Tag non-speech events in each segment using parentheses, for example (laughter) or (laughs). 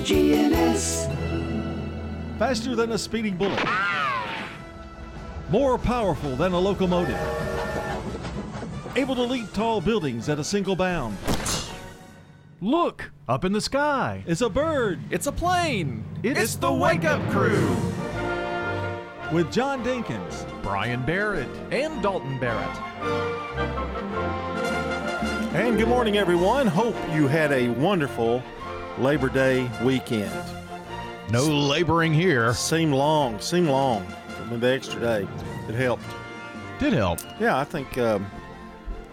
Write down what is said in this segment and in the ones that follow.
WGNS. Faster than a speeding bullet. More powerful than a locomotive. Able to leap tall buildings at a single bound. Look, up in the sky. It's a bird It's a plane. It's the Wake Up Crew. with John Dinkins. Brian Barrett and Dalton Barrett. And good morning, everyone. Hope you had a wonderful Labor Day weekend. No laboring here. Seemed long, seemed long. I mean, the extra day, it helped. Did help. Yeah, I think. Um,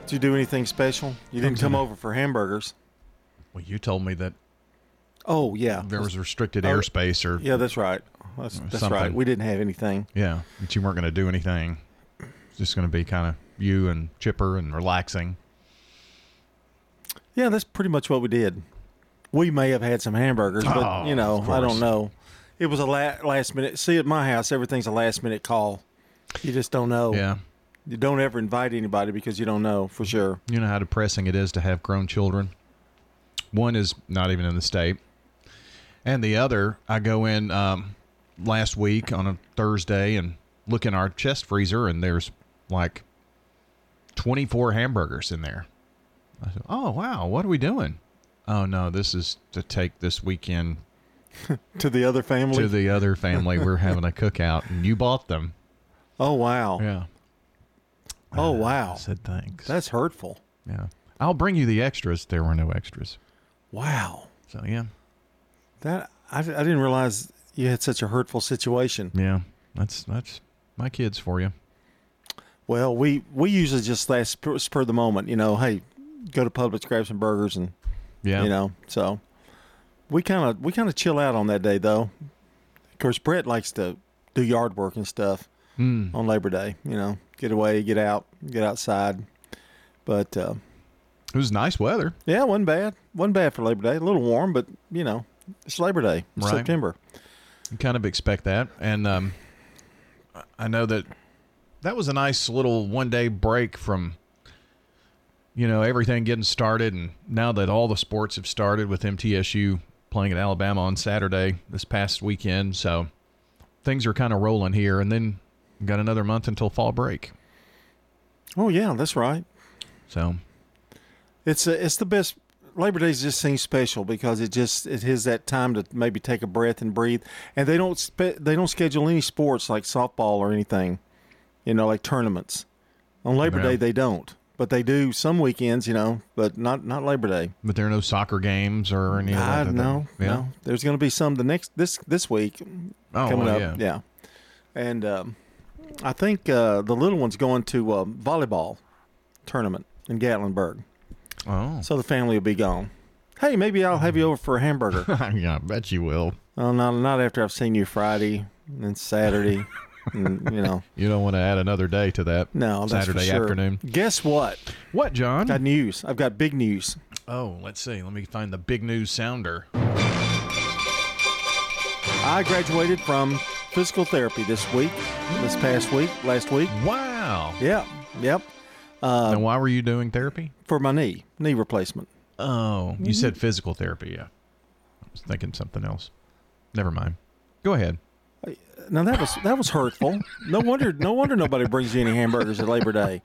did you do anything special? You didn't Comes come in over for hamburgers. Well, you told me that Oh yeah, there was restricted Oh, airspace or yeah. That's right. That's, that's right. We didn't have anything. yeah, that you weren't going to do anything. It's just going to be kind of you and Chipper and relaxing. Yeah, that's pretty much what we did. We may have had some hamburgers, but Oh, you know, of I don't know. It was a la- last minute. See, at my house, everything's a last minute call. You just don't know. Yeah. You don't ever invite anybody because you don't know for sure. You know how depressing it is to have grown children. One is not even in the state, and the other, I go in um, last week on a Thursday and look in our chest freezer, and there's like 24 hamburgers in there. I said, "Oh wow, what are we doing?" Oh no, this is to take this weekend (laughs) To the other family. to the other family. We're having a cookout, and you bought them. oh wow. Yeah. Oh uh, wow. I said thanks. That's hurtful. yeah. I'll bring you the extras. There were no extras. Wow. So yeah. That I, I didn't realize you had such a hurtful situation. Yeah, that's that's my kids for you. Well, we we usually just last spur, spur the moment. You know, hey, go to Publix, grab some burgers, and Yeah, you know. So we kind of we kind of chill out on that day, though. Of course, Brett likes to do yard work and stuff Mm. on Labor Day. You know, get away, get out, get outside. But uh, it was nice weather. yeah, wasn't bad. wasn't bad for Labor Day. A little warm, but you know, it's Labor Day, It's Right. September. You kind of expect that, and um, I know that that was a nice little one day break from you know everything getting started, and now that all the sports have started with MTSU playing at Alabama on Saturday this past weekend, so things are kind of rolling here, and then got another month until fall break. Oh yeah, that's right. So It's a, it's the best. Labor Day just seems special because it just it has that time to maybe take a breath and breathe. And they don't spe- they don't schedule any sports like softball or anything, you know, like tournaments. On Labor. Day they don't, but they do some weekends, you know, but not not Labor Day. but there are no soccer games or any of I that. no yeah. no. There's going to be some the next this this week Oh, coming well, up. yeah. and um, I think uh, the little one's going to uh, volleyball tournament in Gatlinburg, Oh, so the family will be gone. Hey, maybe I'll have you over for a hamburger. (laughs) yeah, I bet you will. Oh, not not after I've seen you Friday and Saturday, (laughs) and you know. (laughs) You don't want to add another day to that. No, Saturday sure. afternoon. Guess what? What, John? Got news. I've got big news. Oh, let's see. Let me find the big news sounder. I graduated from physical therapy this week, this past week, last week. Wow. Yeah, yep. Uh, and why were you doing therapy? for my knee, knee replacement. Oh, you said physical therapy. Yeah. I was thinking something else. Never mind. Go ahead. Now that was that was hurtful. No wonder no wonder nobody brings you any hamburgers at Labor Day.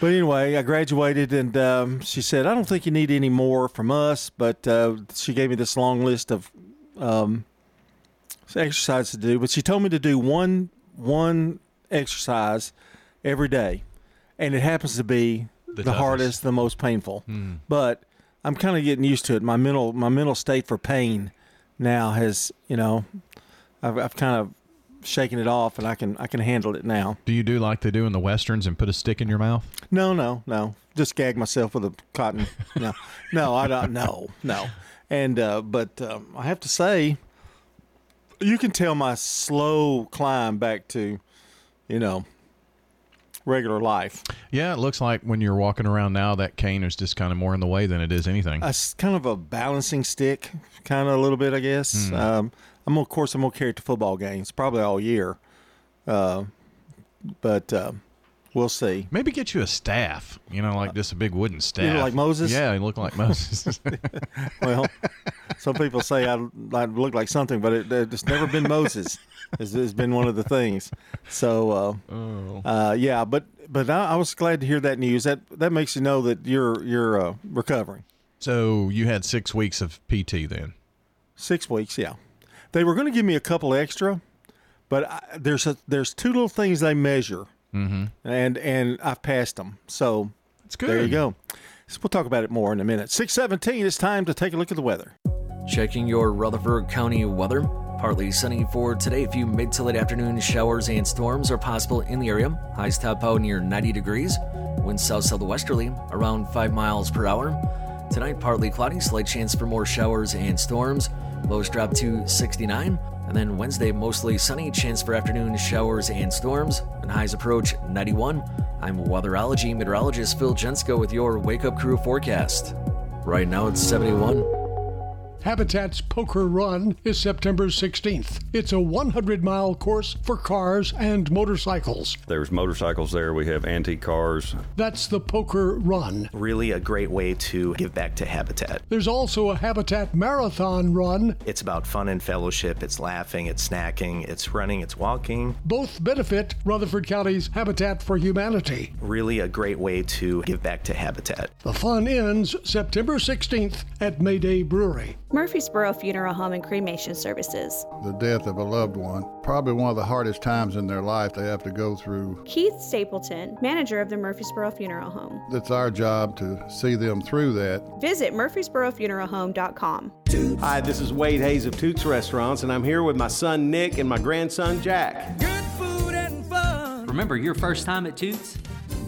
But anyway, I graduated, and um, she said, "I don't think you need any more from us." But uh, she gave me this long list of um, exercises to do. But she told me to do one one exercise every day, and it happens to be the, toughest. hardest, the most painful. But I'm kind of getting used to it. My mental my mental state for pain now has you know I've, I've kind of shaken it off, and I can I can handle it now. Do you do like they do in the westerns and put a stick in your mouth? No, no, no. Just gag myself with a cotton. (laughs) No, no, I don't. No, no. And uh, but um, I have to say, you can tell my slow climb back to, you know, regular life. Yeah, it looks like when you're walking around now, that cane is just kind of more in the way than it is anything. It's kind of a balancing stick, kind of a little bit, I guess. Um, I'm of course I'm gonna carry it to football games, probably all year. Uh, but uh, we'll see. Maybe get you a staff, you know, like just a big wooden staff. like Moses? Yeah, you look like Moses. (laughs) (laughs) Well, Some people say I, I look like something, but it, it's never been Moses. It's, it's been one of the things. So, uh, Oh. uh, yeah, but but I, I was glad to hear that news. That that makes you know that you're you're uh, recovering. So you had six weeks of PT then. Six weeks, yeah. They were going to give me a couple extra, but I, there's a, there's two little things they measure, mm-hmm. and and I've passed them. So That's good. there you go. So we'll talk about it more in a minute. Six seventeen. It's time to take a look at the weather. Checking your Rutherford County weather. Partly sunny for today. A few mid to late afternoon showers and storms are possible in the area. Highs top out near 90 degrees. Winds south southwesterly around 5 miles per hour. Tonight, partly cloudy, slight chance for more showers and storms. Lows drop to 69. And then Wednesday, mostly sunny, chance for afternoon showers and storms. And highs approach 91. I'm weatherology meteorologist Phil Jensko with your Wake Up Crew forecast. Right now, it's 71. Habitat's Poker Run is September 16th. It's a 100 mile course for cars and motorcycles. There's motorcycles there. We have antique cars. That's the Poker Run. Really a great way to give back to Habitat. There's also a Habitat Marathon Run. It's about fun and fellowship. It's laughing, it's snacking, it's running, it's walking. Both benefit Rutherford County's Habitat for Humanity. Really a great way to give back to Habitat. The fun ends September 16th at Mayday Brewery. Murfreesboro Funeral Home and Cremation Services. The death of a loved one, probably one of the hardest times in their life they have to go through. Keith Stapleton, manager of the Murfreesboro Funeral Home. It's our job to see them through that. Visit murfreesborofuneralhome.com. Hi, this is Wade Hayes of Toots Restaurants, and I'm here with my son Nick and my grandson Jack. Good food and fun. Remember your first time at Toots?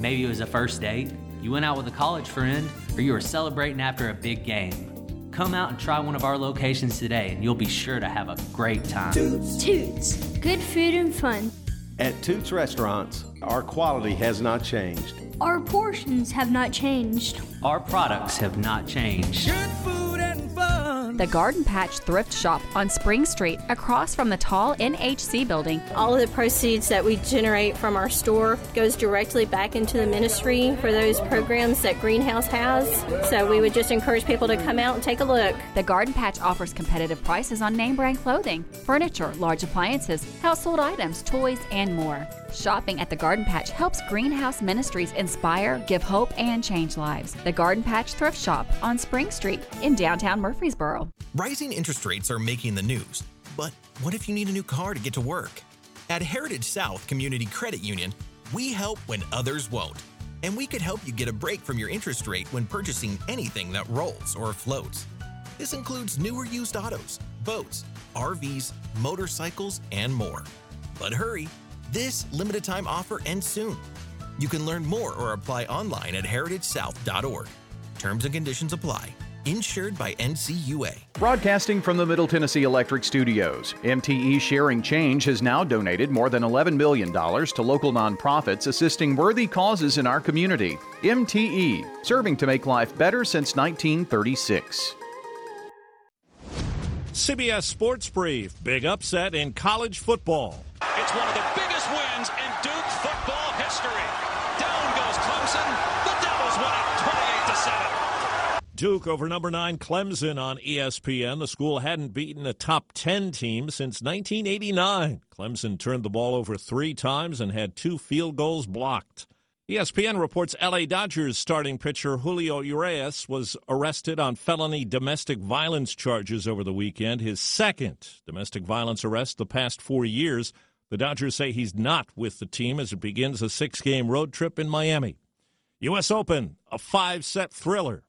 Maybe it was a first date, you went out with a college friend, or you were celebrating after a big game. Come out and try one of our locations today, and you'll be sure to have a great time. Toots. Toots. Good food and fun. At Toots Restaurants, our quality has not changed. Our portions have not changed. Our products have not changed. Good food and fun. The Garden Patch Thrift Shop on Spring Street, across from the tall NHC building. All of the proceeds that we generate from our store goes directly back into the ministry for those programs that Greenhouse has. So we would just encourage people to come out and take a look. The Garden Patch offers competitive prices on name brand clothing, furniture, large appliances, household items, toys, and more. Shopping at the Garden Patch helps Greenhouse Ministries inspire, give hope, and change lives. The Garden Patch Thrift Shop on Spring Street in downtown Murfreesboro. Rising interest rates are making the news, but what if you need a new car to get to work? At Heritage South Community Credit Union, we help when others won't. And we could help you get a break from your interest rate when purchasing anything that rolls or floats. This includes newer used autos, boats, RVs, motorcycles, and more. But hurry, this limited time offer ends soon. You can learn more or apply online at heritagesouth.org. Terms and conditions apply. Insured by NCUA. Broadcasting from the Middle Tennessee Electric Studios, MTE Sharing Change has now donated more than $11 million to local nonprofits assisting worthy causes in our community. MTE, serving to make life better since 1936. CBS Sports Brief. Big upset in college football. It's one of the biggest wins in Duke football history. Down goes Clemson. The Devils win it 28 to 7. Duke over number 9 Clemson on ESPN. The school hadn't beaten a top 10 team since 1989. Clemson turned the ball over 3 times and had 2 field goals blocked. ESPN reports LA Dodgers starting pitcher Julio Urias was arrested on felony domestic violence charges over the weekend, his second domestic violence arrest the past four years. The Dodgers say he's not with the team as it begins a six game road trip in Miami. U.S. Open, a five set thriller.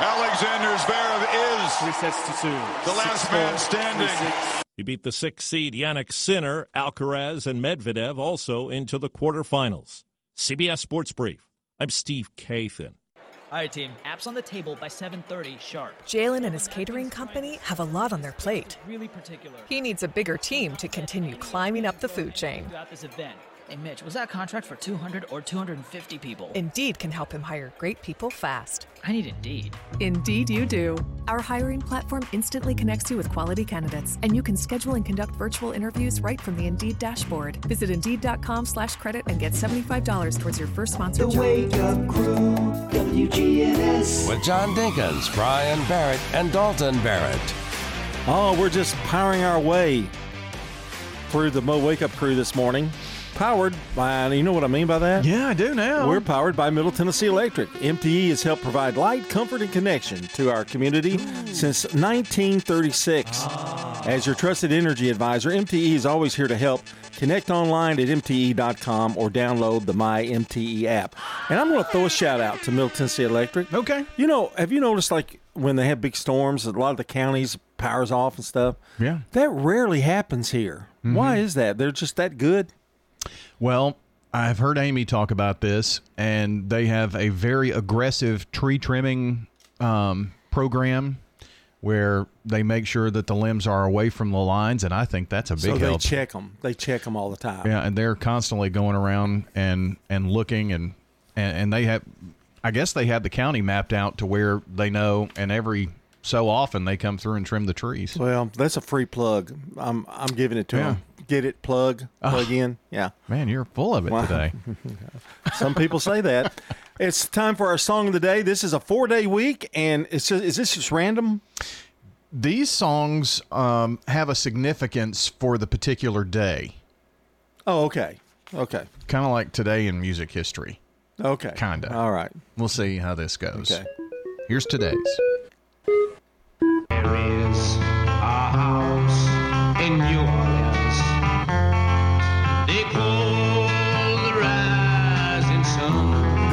Alexander Zverev is three sets to two. The last six, man standing. He beat the six seed Jannik Sinner, Alcaraz, and Medvedev also into the quarterfinals. CBS Sports Brief. I'm Steve Kathan. All right, team. Apps on the table by 7:30 sharp. Jalen and his catering company have a lot on their plate. Really particular. He needs a bigger team to continue climbing up the food chain. Throughout this event. Hey, Mitch, was that contract for 200 or 250 people? Indeed can help him hire great people fast. I need Indeed. Indeed, you do. Our hiring platform instantly connects you with quality candidates, and you can schedule and conduct virtual interviews right from the Indeed dashboard. Visit Indeed.com slash credit and get $75 towards your first sponsored the job. Wake Up Crew, WGNS. With John Dinkins, Brian Barrett, and Dalton Barrett. Oh, we're just powering our way through the Mo Wake Up Crew this morning. Powered by, you know what I mean by that? Yeah, I do now. We're powered by Middle Tennessee Electric. MTE has helped provide light, comfort, and connection to our community since 1936. Ah. As your trusted energy advisor, MTE is always here to help. Connect online at MTE.com or download the My MTE app. And I'm going to throw a shout out to Middle Tennessee Electric. Okay. You know, have you noticed like when they have big storms, a lot of the counties powers off and stuff? Yeah. That rarely happens here. Why mm-hmm. is that? They're just that good? Well, I've heard Amy talk about this, and they have a very aggressive tree trimming um, program where they make sure that the limbs are away from the lines, and I think that's a big so they help. check them. They check them all the time. Yeah, and they're constantly going around and and looking and and, and they have, I guess they have the county mapped out to where they know, and every so often they come through and trim the trees. Well, that's a free plug. I'm I'm giving it to Yeah. them. Get it, plug, plug in. Yeah. Man, you're full of it Wow. today. (laughs) Some people say that. It's time for our song of the day. This is a four day week, and it's just, is this just random? These songs um, have a significance for the particular day. Oh, okay. Okay. Kind of like today in music history. Okay. Kinda. All right. We'll see how this goes. Okay. Here's today's. There is a house in New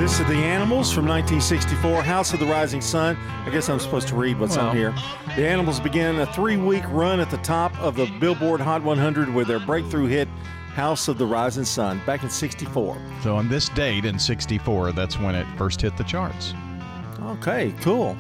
This is The Animals from 1964, House of the Rising Sun. I guess I'm supposed to read what's Well. on here. The Animals began a three week run at the top of the Billboard Hot 100 with their breakthrough hit, House of the Rising Sun, back in 64. So on this date in 64, that's when it first hit the charts. Okay, cool.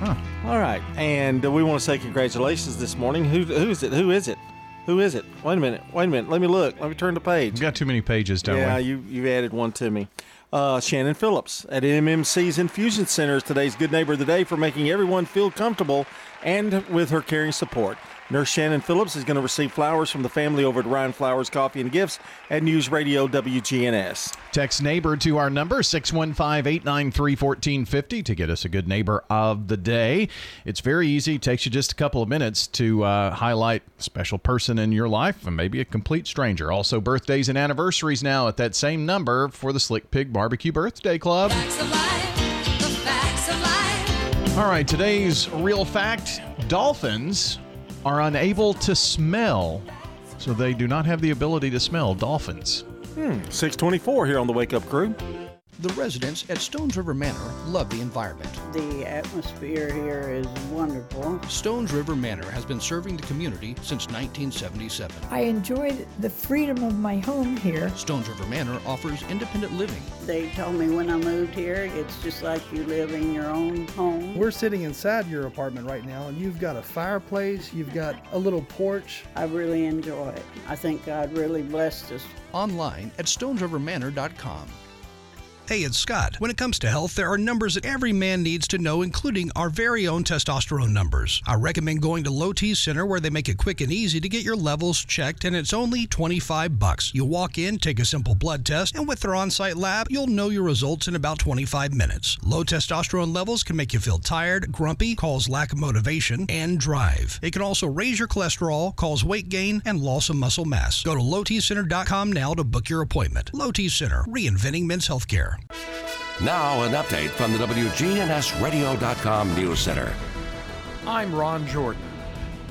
Huh. All right, and uh, we want to say congratulations this morning. Who who is it? Who is it? Who is it? Wait a minute. Wait a minute. Let me look. Let me turn the page. We've got too many pages, don't yeah, we? you you added one to me. Uh, Shannon Phillips at MMC's Infusion Center is today's Good Neighbor of the Day for making everyone feel comfortable and with her caring support. Nurse Shannon Phillips is going to receive flowers from the family over at Ryan Flowers Coffee and Gifts at News Radio WGNS. Text neighbor to our number 615-893-1450 to get us a good neighbor of the day. It's very easy. It takes you just a couple of minutes to uh, highlight a special person in your life and maybe a complete stranger. Also birthdays and anniversaries now at that same number for the Slick Pig Barbecue Birthday Club. All right, today's real fact, dolphins are unable to smell. So they do not have the ability to smell dolphins. Hmm, 624 here on the Wake Up Crew. The residents at Stones River Manor love the environment. The atmosphere here is wonderful. Stones River Manor has been serving the community since 1977. I enjoyed the freedom of my home here. Stones River Manor offers independent living. They told me when I moved here, it's just like you live in your own home. We're sitting inside your apartment right now, and you've got a fireplace, you've got a little porch. I really enjoy it. I think God really blessed us. Online at stonesrivermanor.com. Hey, it's Scott. When it comes to health, there are numbers that every man needs to know, including our very own testosterone numbers. I recommend going to Low T Center where they make it quick and easy to get your levels checked, and it's only 25 bucks. You walk in, take a simple blood test, and with their on-site lab, you'll know your results in about 25 minutes. Low testosterone levels can make you feel tired, grumpy, cause lack of motivation, and drive. It can also raise your cholesterol, cause weight gain, and loss of muscle mass. Go to lowtcenter.com now to book your appointment. Low T Center, reinventing men's healthcare. Now, an update from the WGNSradio.com News Center. I'm Ron Jordan.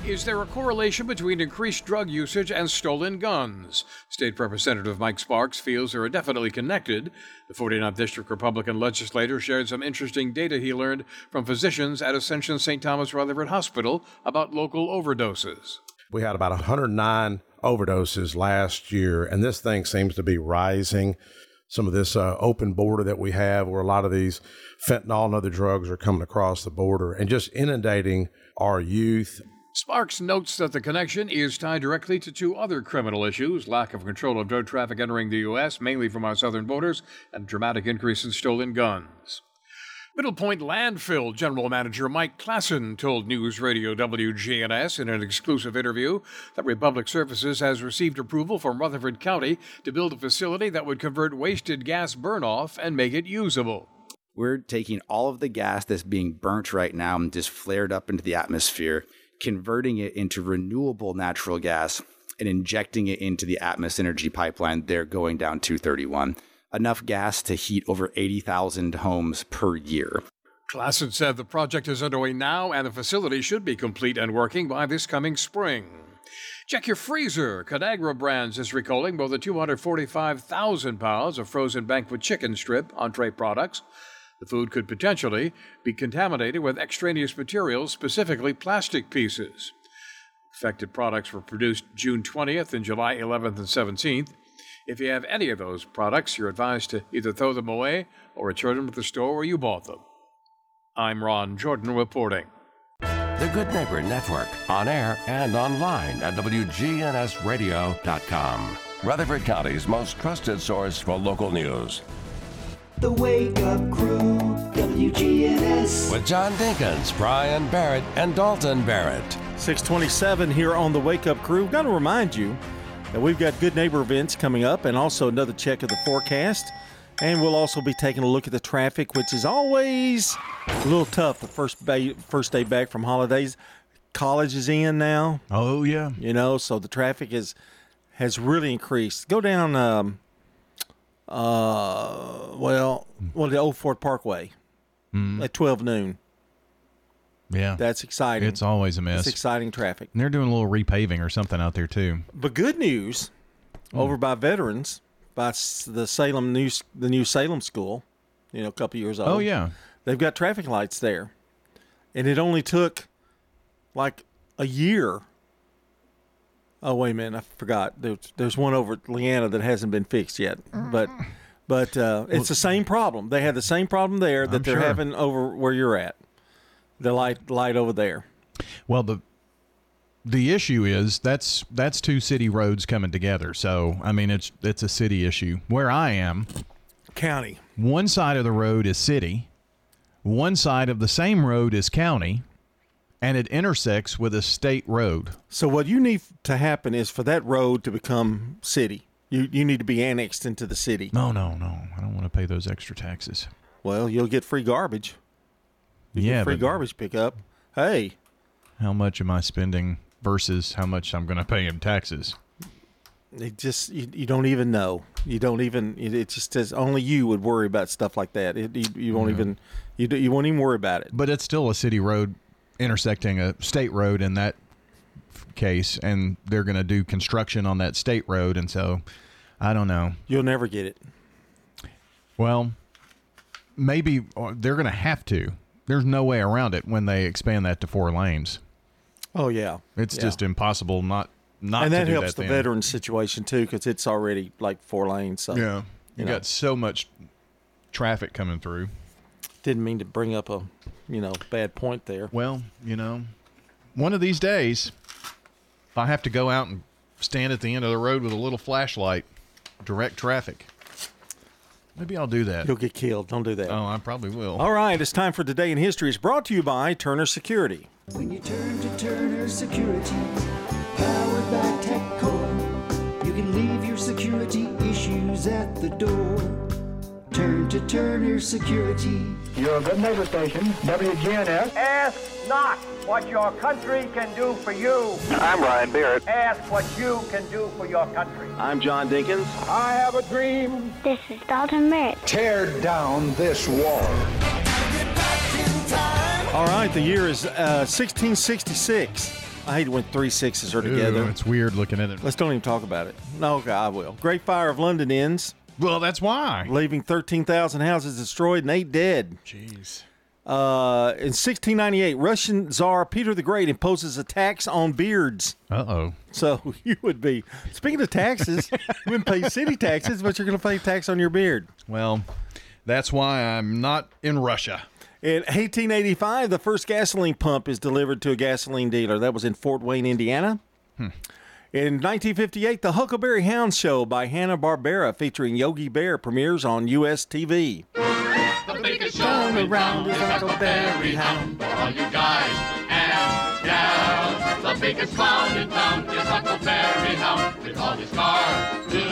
Is there a correlation between increased drug usage and stolen guns? State Representative Mike Sparks feels they are definitely connected. The 49th District Republican legislator shared some interesting data he learned from physicians at Ascension St. Thomas Rutherford Hospital about local overdoses. We had about 109 overdoses last year, and this thing seems to be rising. Some of this uh, open border that we have, where a lot of these fentanyl and other drugs are coming across the border and just inundating our youth. Sparks notes that the connection is tied directly to two other criminal issues lack of control of drug traffic entering the U.S., mainly from our southern borders, and dramatic increase in stolen guns. Middle Point Landfill General Manager Mike Klassen told News Radio WGNS in an exclusive interview that Republic Services has received approval from Rutherford County to build a facility that would convert wasted gas burn off and make it usable. We're taking all of the gas that's being burnt right now and just flared up into the atmosphere, converting it into renewable natural gas and injecting it into the Atmos energy pipeline there going down 231. Enough gas to heat over 80,000 homes per year. Klassen said the project is underway now and the facility should be complete and working by this coming spring. Check your freezer. Conagra Brands is recalling more than 245,000 pounds of frozen banquet chicken strip entree products. The food could potentially be contaminated with extraneous materials, specifically plastic pieces. Affected products were produced June 20th and July 11th and 17th. If you have any of those products, you're advised to either throw them away or return them to the store where you bought them. I'm Ron Jordan reporting. The Good Neighbor Network, on air and online at WGNSradio.com. Rutherford County's most trusted source for local news. The Wake Up Crew, WGNS. With John Dinkins, Brian Barrett, and Dalton Barrett. 627 here on the Wake Up Crew. Got to remind you that we've got good neighbor events coming up and also another check of the forecast. And we'll also be taking a look at the traffic, which is always a little tough the first, ba- first day back from holidays. College is in now. Oh, yeah. You know, so the traffic is has really increased. Go down, um, uh, well, well, the Old Fort Parkway Mm. at 12 noon. Yeah. That's exciting. It's always a mess. It's exciting traffic. And they're doing a little repaving or something out there, too. But good news over by veterans, by the Salem new the new Salem school, you know, a couple years old. Oh, yeah. they've got traffic lights there, and it only took like a year. Oh wait a minute, I forgot. There's there's one over at Leanna that hasn't been fixed yet, but but uh, it's the same problem. They had the same problem there that I'm they're sure. having over where you're at. The light light over there. Well, the the issue is that's that's two city roads coming together. So I mean, it's it's a city issue. Where I am, County. one side of the road is city, one side of the same road is county, and it intersects with a state road. So what you need to happen is for that road to become city. You you need to be annexed into the city. No, no, no. I don't want to pay those extra taxes. Well, you'll get free garbage. You yeah, get free garbage pickup. Hey, how much am I spending versus how much I'm going to pay in taxes? it just you, you don't even know. You don't even. It, it just says only you would worry about stuff like that. It, you, you won't Yeah. even. You you won't even worry about it. But it's still a city road intersecting a state road in that case, and they're going to do construction on that state road, and so I don't know. You'll never get it. Well, maybe or they're going to have to. There's no way around it when they expand that to four lanes. Oh yeah, It's Yeah. just impossible not not and that helps that the then. veteran situation too because it's already like four lanes. So Yeah, you, know. got so much traffic coming through. Didn't mean to bring up a you know bad point there. Well, you know, one of these days, if I have to go out and stand at the end of the road with a little flashlight, direct traffic, maybe I'll do that. You'll get killed. Don't do that. Oh, I probably will. All right, it's time for Today in History. It's brought to you by Turner Security. When you turn to Turner Security, powered by TechCore, you can leave your security issues at the door. Turn to Turner Security. Your good neighbor station, WGNS. Ask not what your country can do for you. I'm Brian Barrett. Ask what you can do for your country. I'm John Dinkins. I have a dream. This is Dalton Merritt. Tear down this wall. All right, the year is uh, 1666. I hate when three sixes are together. Ooh, it's weird looking at it. Let's don't even talk about it. No, okay, I will. Great Fire of London ends. Well, that's why. Leaving 13,000 houses destroyed and eight dead. Jeez. Uh, in 1698, Russian Tsar Peter the Great imposes a tax on beards. Uh oh. So (laughs) you would be, speaking of taxes, (laughs) you wouldn't pay city taxes, but you're going to pay tax on your beard. Well, that's why I'm not in Russia. In 1885, the first gasoline pump is delivered to a gasoline dealer. That was in Fort Wayne, Indiana. In 1958, the Huckleberry Hound Show by Hanna-Barbera featuring Yogi Bear premieres on US TV. The biggest show around is Huckleberry Hound. All you guys and gals, the biggest clown in town is Huckleberry Hound with all his cartoon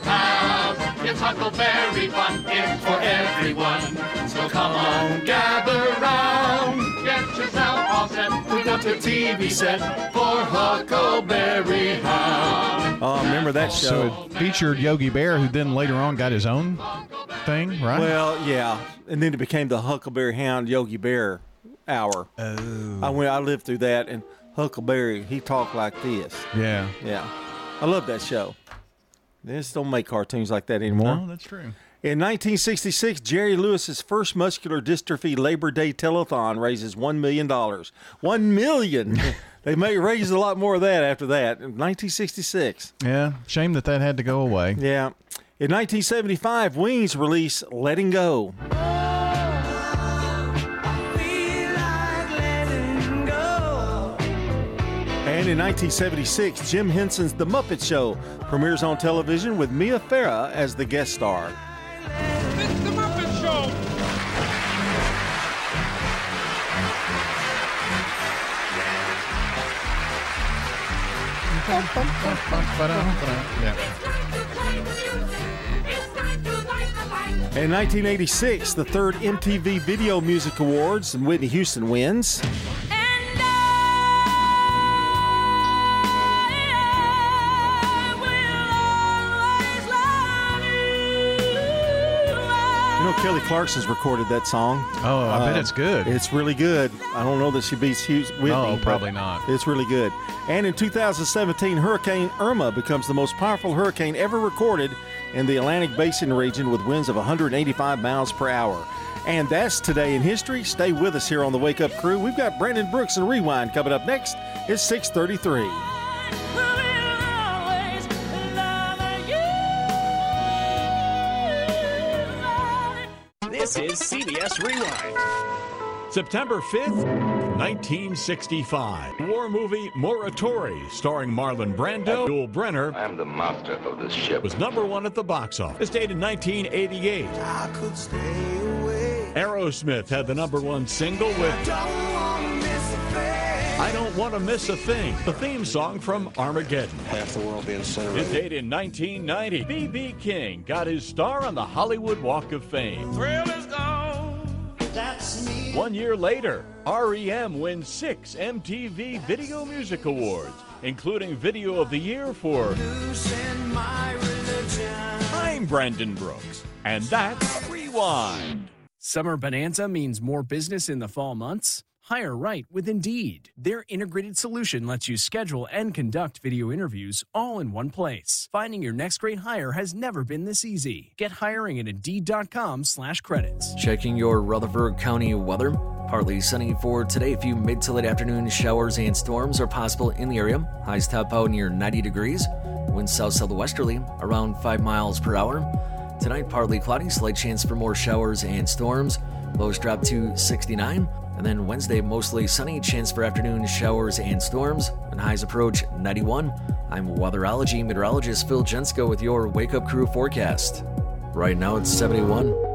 pals. It's Huckleberry fun, it's for everyone. So come on, gather round, get yourself all set, put up your TV set for Huckleberry Hound. Oh, remember that oh, So show? it featured Yogi Bear, who then later on got his own thing, right? Well, yeah, and then it became the Huckleberry Hound Yogi Bear hour. Oh. I went. I lived through that, and Huckleberry he talked like this. yeah. Yeah, I love that show. They just don't make cartoons like that anymore. No, that's true. In 1966, Jerry Lewis's first muscular dystrophy Labor Day telethon raises $1 million. 1 million! (laughs) they may raise a lot more of that after that. In 1966. Yeah. Shame that that had to go away. Yeah. In 1975, Wings release Letting Go. And in 1976, Jim Henson's The Muppet Show premieres on television with Mia Farrow as the guest star. In 1986, the third MTV Video Music Awards, and Whitney Houston wins. Kelly Clarkson's recorded that song. Oh, I bet Uh, it's good. It's really good. I don't know that she beats Hughes Whitney. No, probably not. It's really good. And in 2017, Hurricane Irma becomes the most powerful hurricane ever recorded in the Atlantic Basin region with winds of 185 miles per hour. And that's today in history. Stay with us here on the Wake Up Crew. We've got Brandon Brooks and Rewind coming up next. It's 633. This is CBS Rewind. September 5th, 1965. War movie Morituri, starring Marlon Brando, Yul Brynner. I'm the master of this ship. Was number one at the box office. Dated 1988. I could stay away. Aerosmith had the number one single with I Don't Want to Miss a Thing, the theme song from Armageddon. Half the world being incinerated. His date in 1990, B.B. King got his star on the Hollywood Walk of Fame. Thrill One year later, REM wins six MTV Video Music Awards, including Video of the Year for my. I'm Brandon Brooks, and that's Rewind. Summer Bonanza means more business in the fall months? Hire right with Indeed. Their integrated solution lets you schedule and conduct video interviews all in one place. Finding your next great hire has never been this easy. Get hiring at Indeed.com slash credits. Checking your Rutherford County weather. Partly sunny for today. A few mid to late afternoon showers and storms are possible in the area. Highs top out near 90 degrees. Winds south southwesterly around 5 miles per hour. Tonight, partly cloudy, slight chance for more showers and storms. Lows drop to 69. And then Wednesday, mostly sunny, chance for afternoon showers and storms, and highs approach 91. I'm weatherology meteorologist Phil Jensko with your Wake Up Crew forecast. Right now it's 71.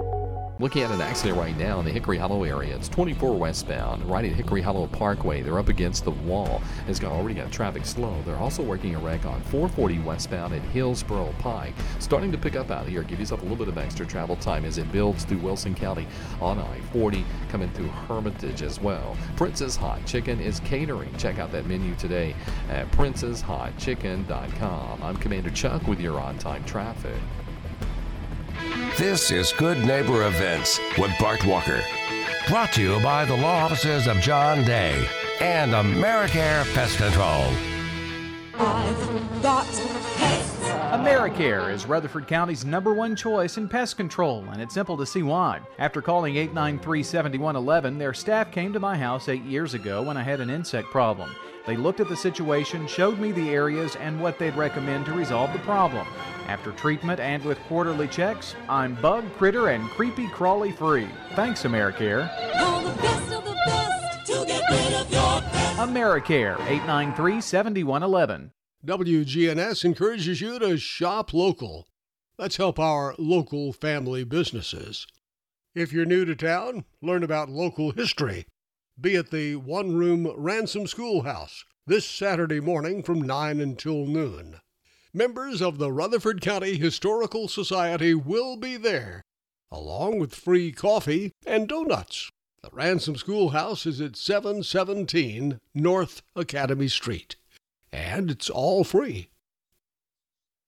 Looking at an accident right now in the Hickory Hollow area. It's 24 westbound, right at Hickory Hollow Parkway. They're up against the wall. It's got already got traffic slow. They're also working a wreck on 440 westbound at Hillsboro Pike. Starting to pick up out here. Give yourself a little bit of extra travel time as it builds through Wilson County on I-40, coming through Hermitage as well. Princess Hot Chicken is catering. Check out that menu today at princesshotchicken.com. I'm Commander Chuck with your on-time traffic. This is Good Neighbor Events with Bart Walker. Brought to you by the law offices of John Day and Americare Pest Control. I've got pests. Americare is Rutherford County's number one choice in pest control, and it's simple to see why. After calling 893 7111, their staff came to my house eight years ago when I had an insect problem. They looked at the situation, showed me the areas, and what they'd recommend to resolve the problem. After treatment and with quarterly checks, I'm bug, critter, and creepy crawly free. Thanks, Americare. Call the best of the best to get rid of your pests. Americare, 893 7111. WGNS encourages you to shop local. Let's help our local family businesses. If you're new to town, learn about local history. Be at the one room Ransom Schoolhouse, this Saturday morning from 9 until noon. Members of the Rutherford County Historical Society will be there, along with free coffee and donuts. The Ransom Schoolhouse is at 717 North Academy Street, and it's all free.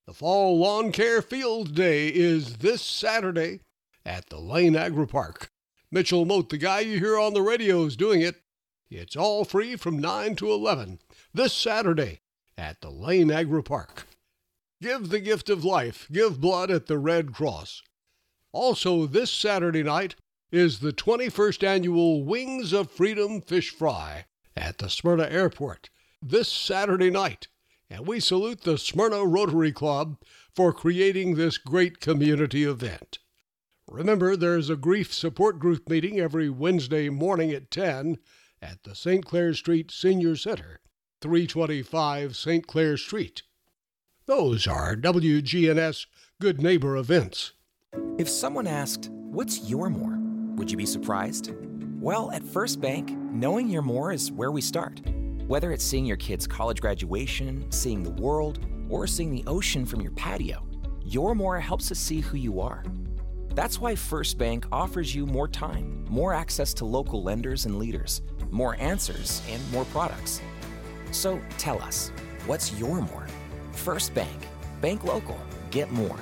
The Fall Lawn Care Field Day is this Saturday at the Lane Agri Park. Mitchell Moat, the guy you hear on the radio, is doing it. It's all free from 9 to 11 this Saturday at the Lane Agri Park. Give the gift of life. Give blood at the Red Cross. Also, this Saturday night is the 21st annual Wings of Freedom Fish Fry at the Smyrna Airport this Saturday night. And we salute the Smyrna Rotary Club for creating this great community event. Remember, there's a grief support group meeting every Wednesday morning at 10 at the St. Clair Street Senior Center, 325 St. Clair Street. Those are WGNS Good Neighbor events. If someone asked, What's your more? Would you be surprised? Well, at First Bank, knowing your more is where we start. Whether it's seeing your kid's college graduation, seeing the world, or seeing the ocean from your patio, your more helps us see who you are. That's why First Bank offers you more time, more access to local lenders and leaders, more answers, and more products. So tell us, what's your more? First Bank. Bank local. Get more.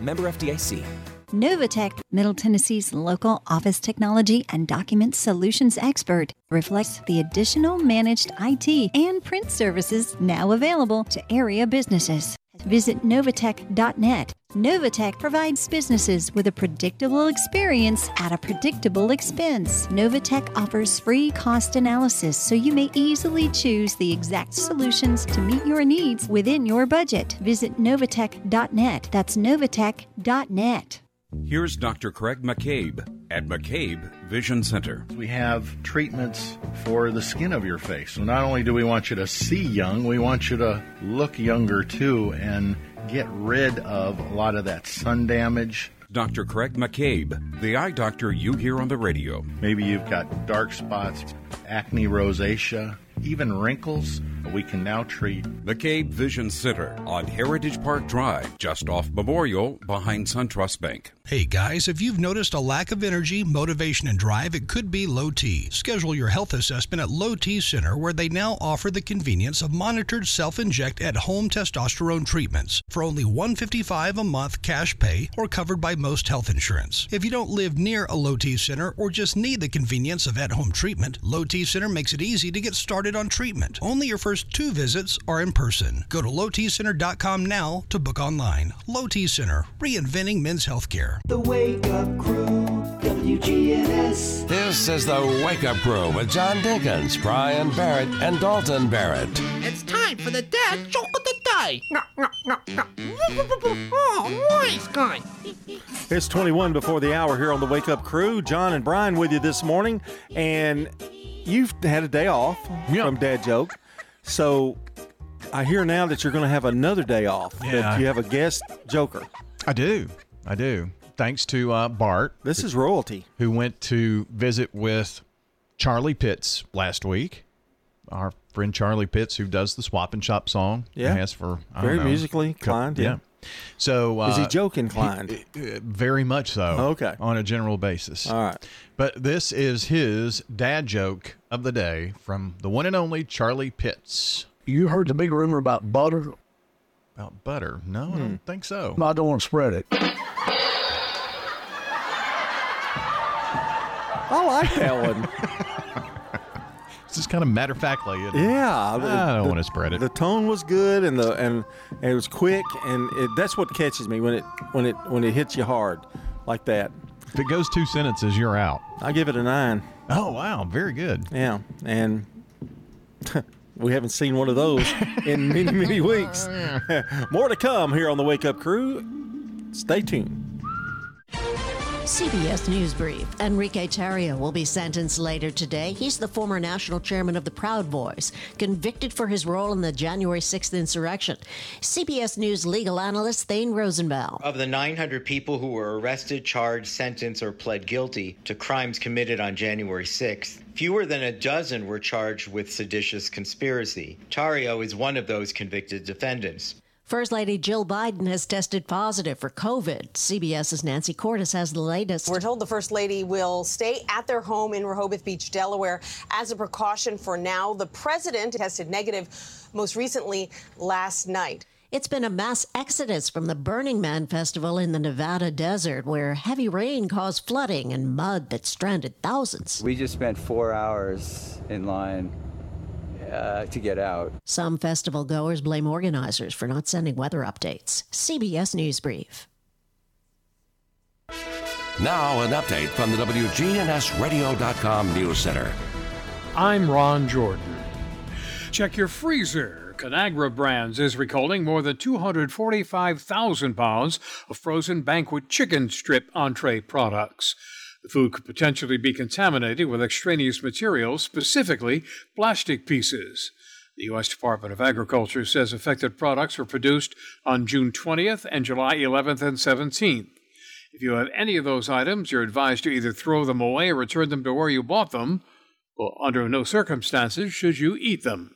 Member FDIC. Novatech, Middle Tennessee's local office technology and document solutions expert, reflects the additional managed IT and print services now available to area businesses. Visit Novatech.net. Novatech provides businesses with a predictable experience at a predictable expense. Novatech offers free cost analysis so you may easily choose the exact solutions to meet your needs within your budget. Visit Novatech.net. That's Novatech.net. Here's Dr. Craig McCabe at McCabe Vision Center. We have treatments for the skin of your face. So not only do we want you to see young, we want you to look younger too and get rid of a lot of that sun damage. Dr. Craig McCabe, the eye doctor you hear on the radio. Maybe you've got dark spots, acne rosacea, even wrinkles. We can now treat. McCabe Vision Center on Heritage Park Drive, just off Memorial, behind SunTrust Bank. Hey guys, if you've noticed a lack of energy, motivation, and drive, it could be low T. Schedule your health assessment at Low T Center, where they now offer the convenience of monitored self-inject at home testosterone treatments for only 155 a month cash pay or covered by most health insurance. If you don't live near a Low T Center or just need the convenience of at-home treatment, Low T Center makes it easy to get started on treatment. Only your first two visits are in person. Go to lowtcenter.com now to book online. Low T Center, reinventing men's healthcare. The Wake Up Crew, WGNS. This is the Wake Up Crew with John Dinkins, Brian Barrett, and Dalton Barrett. It's time for the dad joke of the day. No, no, no, no. Oh, nice guy. It's 21 before the hour here on the Wake Up Crew. John and Brian with you this morning. And you've had a day off from Dad Joke. So I hear now that you're going to have another day off. Yeah. You have a guest joker. I do. I do. Thanks to uh, Bart. This is royalty. Who went to visit with Charlie Pitts last week. Our friend Charlie Pitts, who does the Swap and Shop song. Yeah. Has for I Very don't know, musically inclined, yeah. So uh, Is he joke inclined? he- uh, very much so. Okay. On a general basis. All right. But this is his dad joke of the day from the one and only Charlie Pitts. You heard the big rumor about butter? About butter? No, I Hmm. don't think so. I don't want to spread it. I like that one. (laughs) It's just kind of matter of factly. isn't it? Yeah, I don't the- want to spread it. The tone was good, and the and, and it was quick, and it, that's what catches me when it when it when it hits you hard, like that. If it goes two sentences, you're out. I give it a nine. Oh wow, very good. Yeah, and (laughs) we haven't seen one of those (laughs) in many many weeks. (laughs) More to come here on the Wake Up Crew. Stay tuned. CBS News Brief. Enrique Tarrio will be sentenced later today. He's the former national chairman of the Proud Boys, convicted for his role in the January 6th insurrection. CBS News legal analyst Thane Rosenbaum. Of the 900 people who were arrested, charged, sentenced, or pled guilty to crimes committed on January 6th, fewer than a dozen were charged with seditious conspiracy. Tarrio is one of those convicted defendants. First Lady Jill Biden has tested positive for COVID. CBS's Nancy Cordes has the latest. We're told the First Lady will stay at their home in Rehoboth Beach, Delaware, as a precaution for now. The president tested negative most recently last night. It's been a mass exodus from the Burning Man Festival in the Nevada desert, where heavy rain caused flooding and mud that stranded thousands. We just spent four hours in line uh, to get out. Some festival goers blame organizers for not sending weather updates. CBS News Brief. Now, an update from the WGNSradio.com News Center. I'm Ron Jordan. Check your freezer. Conagra Brands is recalling more than 245,000 pounds of frozen banquet chicken strip entree products. The food could potentially be contaminated with extraneous materials, specifically plastic pieces. The U.S. Department of Agriculture says affected products were produced on June 20th and July 11th and 17th. If you have any of those items, you're advised to either throw them away or return them to where you bought them. Well, under no circumstances should you eat them.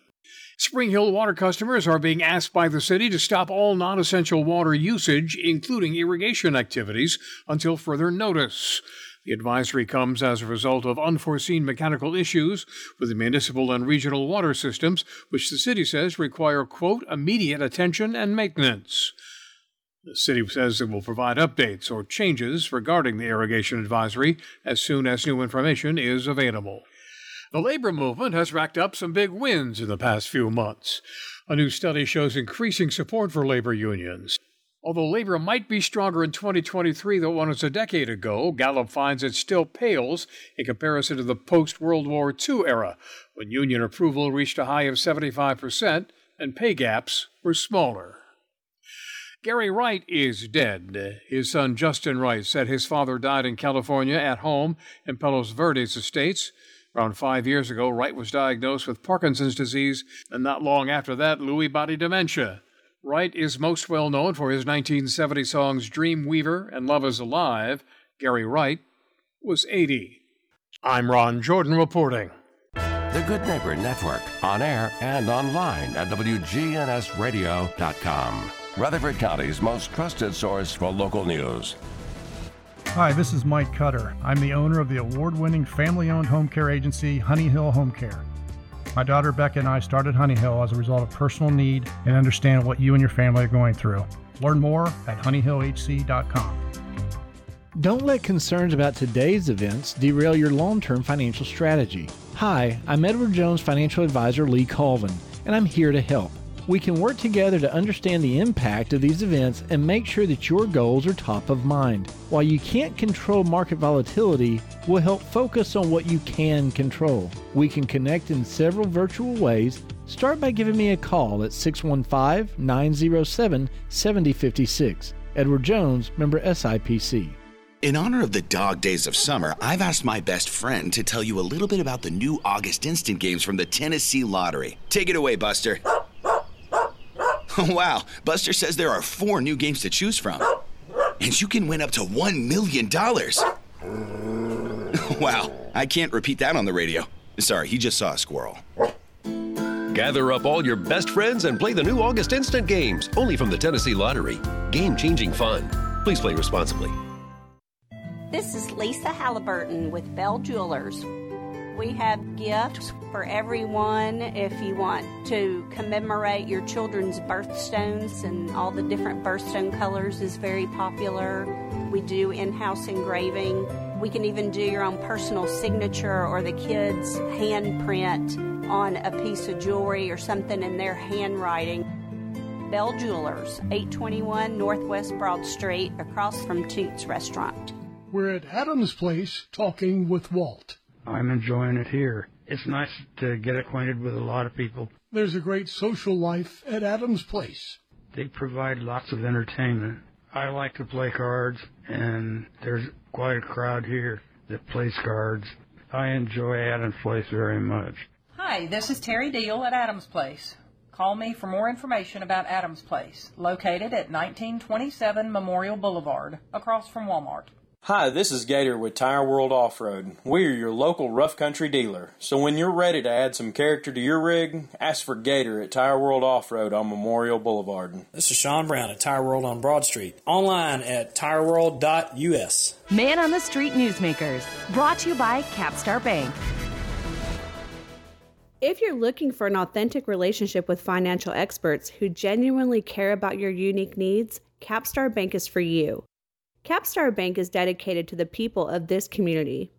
Spring Hill water customers are being asked by the city to stop all non essential water usage, including irrigation activities, until further notice. The advisory comes as a result of unforeseen mechanical issues with the municipal and regional water systems, which the city says require, quote, immediate attention and maintenance. The city says it will provide updates or changes regarding the irrigation advisory as soon as new information is available. The labor movement has racked up some big wins in the past few months. A new study shows increasing support for labor unions. Although labor might be stronger in 2023 than it was a decade ago, Gallup finds it still pales in comparison to the post World War II era, when union approval reached a high of 75% and pay gaps were smaller. Gary Wright is dead. His son Justin Wright said his father died in California at home in Palos Verdes Estates. Around five years ago, Wright was diagnosed with Parkinson's disease, and not long after that, Lewy body dementia. Wright is most well known for his 1970 songs Dream Weaver and Love is Alive. Gary Wright was 80. I'm Ron Jordan reporting. The Good Neighbor Network, on air and online at WGNSradio.com. Rutherford County's most trusted source for local news. Hi, this is Mike Cutter. I'm the owner of the award winning family owned home care agency, Honey Hill Home Care. My daughter Becca and I started Honey Hill as a result of personal need and understand what you and your family are going through. Learn more at honeyhillhc.com. Don't let concerns about today's events derail your long term financial strategy. Hi, I'm Edward Jones financial advisor Lee Colvin, and I'm here to help. We can work together to understand the impact of these events and make sure that your goals are top of mind. While you can't control market volatility, we'll help focus on what you can control. We can connect in several virtual ways. Start by giving me a call at 615 907 7056. Edward Jones, member SIPC. In honor of the dog days of summer, I've asked my best friend to tell you a little bit about the new August Instant games from the Tennessee Lottery. Take it away, Buster. (laughs) wow, Buster says there are four new games to choose from. And you can win up to $1 million. (laughs) wow, I can't repeat that on the radio. Sorry, he just saw a squirrel. Gather up all your best friends and play the new August Instant games, only from the Tennessee Lottery. Game changing fun. Please play responsibly. This is Lisa Halliburton with Bell Jewelers. We have gifts for everyone if you want to commemorate your children's birthstones, and all the different birthstone colors is very popular. We do in house engraving. We can even do your own personal signature or the kids' handprint on a piece of jewelry or something in their handwriting. Bell Jewelers, 821 Northwest Broad Street, across from Toots Restaurant. We're at Adams Place talking with Walt. Oh. I'm enjoying it here. It's nice to get acquainted with a lot of people. There's a great social life at Adams Place. They provide lots of entertainment. I like to play cards, and there's quite a crowd here that plays cards. I enjoy Adams Place very much. Hi, this is Terry Deal at Adams Place. Call me for more information about Adams Place, located at 1927 Memorial Boulevard, across from Walmart. Hi, this is Gator with Tire World Off Road. We're your local rough country dealer. So when you're ready to add some character to your rig, ask for Gator at Tire World Off Road on Memorial Boulevard. This is Sean Brown at Tire World on Broad Street. Online at tireworld.us. Man on the Street Newsmakers, brought to you by Capstar Bank. If you're looking for an authentic relationship with financial experts who genuinely care about your unique needs, Capstar Bank is for you. Capstar Bank is dedicated to the people of this community.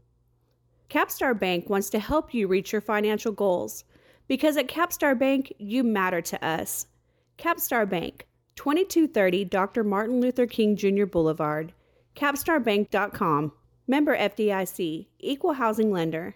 Capstar Bank wants to help you reach your financial goals because at Capstar Bank, you matter to us. Capstar Bank, 2230 Dr. Martin Luther King Jr. Boulevard, capstarbank.com. Member FDIC, Equal Housing Lender.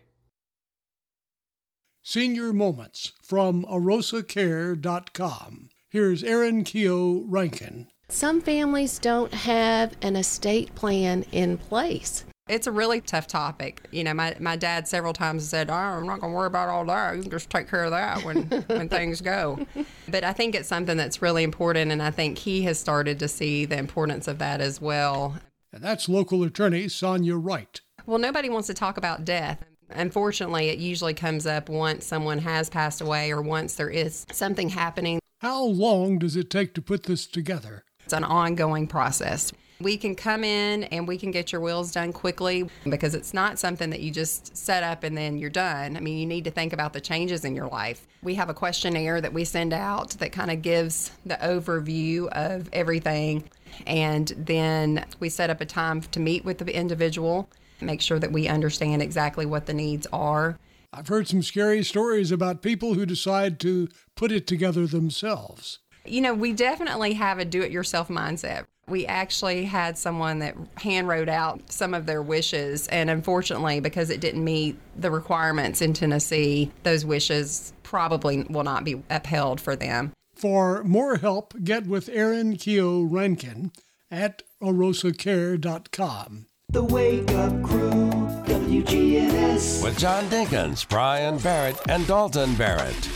Senior Moments from arosacare.com. Here's Aaron Keogh Rankin. Some families don't have an estate plan in place. It's a really tough topic. You know, my, my dad several times said, oh, I'm not going to worry about all that. You can just take care of that when, (laughs) when things go. But I think it's something that's really important, and I think he has started to see the importance of that as well. And that's local attorney Sonia Wright. Well, nobody wants to talk about death. Unfortunately, it usually comes up once someone has passed away or once there is something happening. How long does it take to put this together? It's an ongoing process. We can come in and we can get your wills done quickly because it's not something that you just set up and then you're done. I mean, you need to think about the changes in your life. We have a questionnaire that we send out that kind of gives the overview of everything. And then we set up a time to meet with the individual, make sure that we understand exactly what the needs are. I've heard some scary stories about people who decide to put it together themselves. You know, we definitely have a do it yourself mindset. We actually had someone that hand wrote out some of their wishes, and unfortunately, because it didn't meet the requirements in Tennessee, those wishes probably will not be upheld for them. For more help, get with Aaron Keogh Rankin at arosacare.com. The Wake Up Crew, WGNS. With John Dinkins, Brian Barrett, and Dalton Barrett.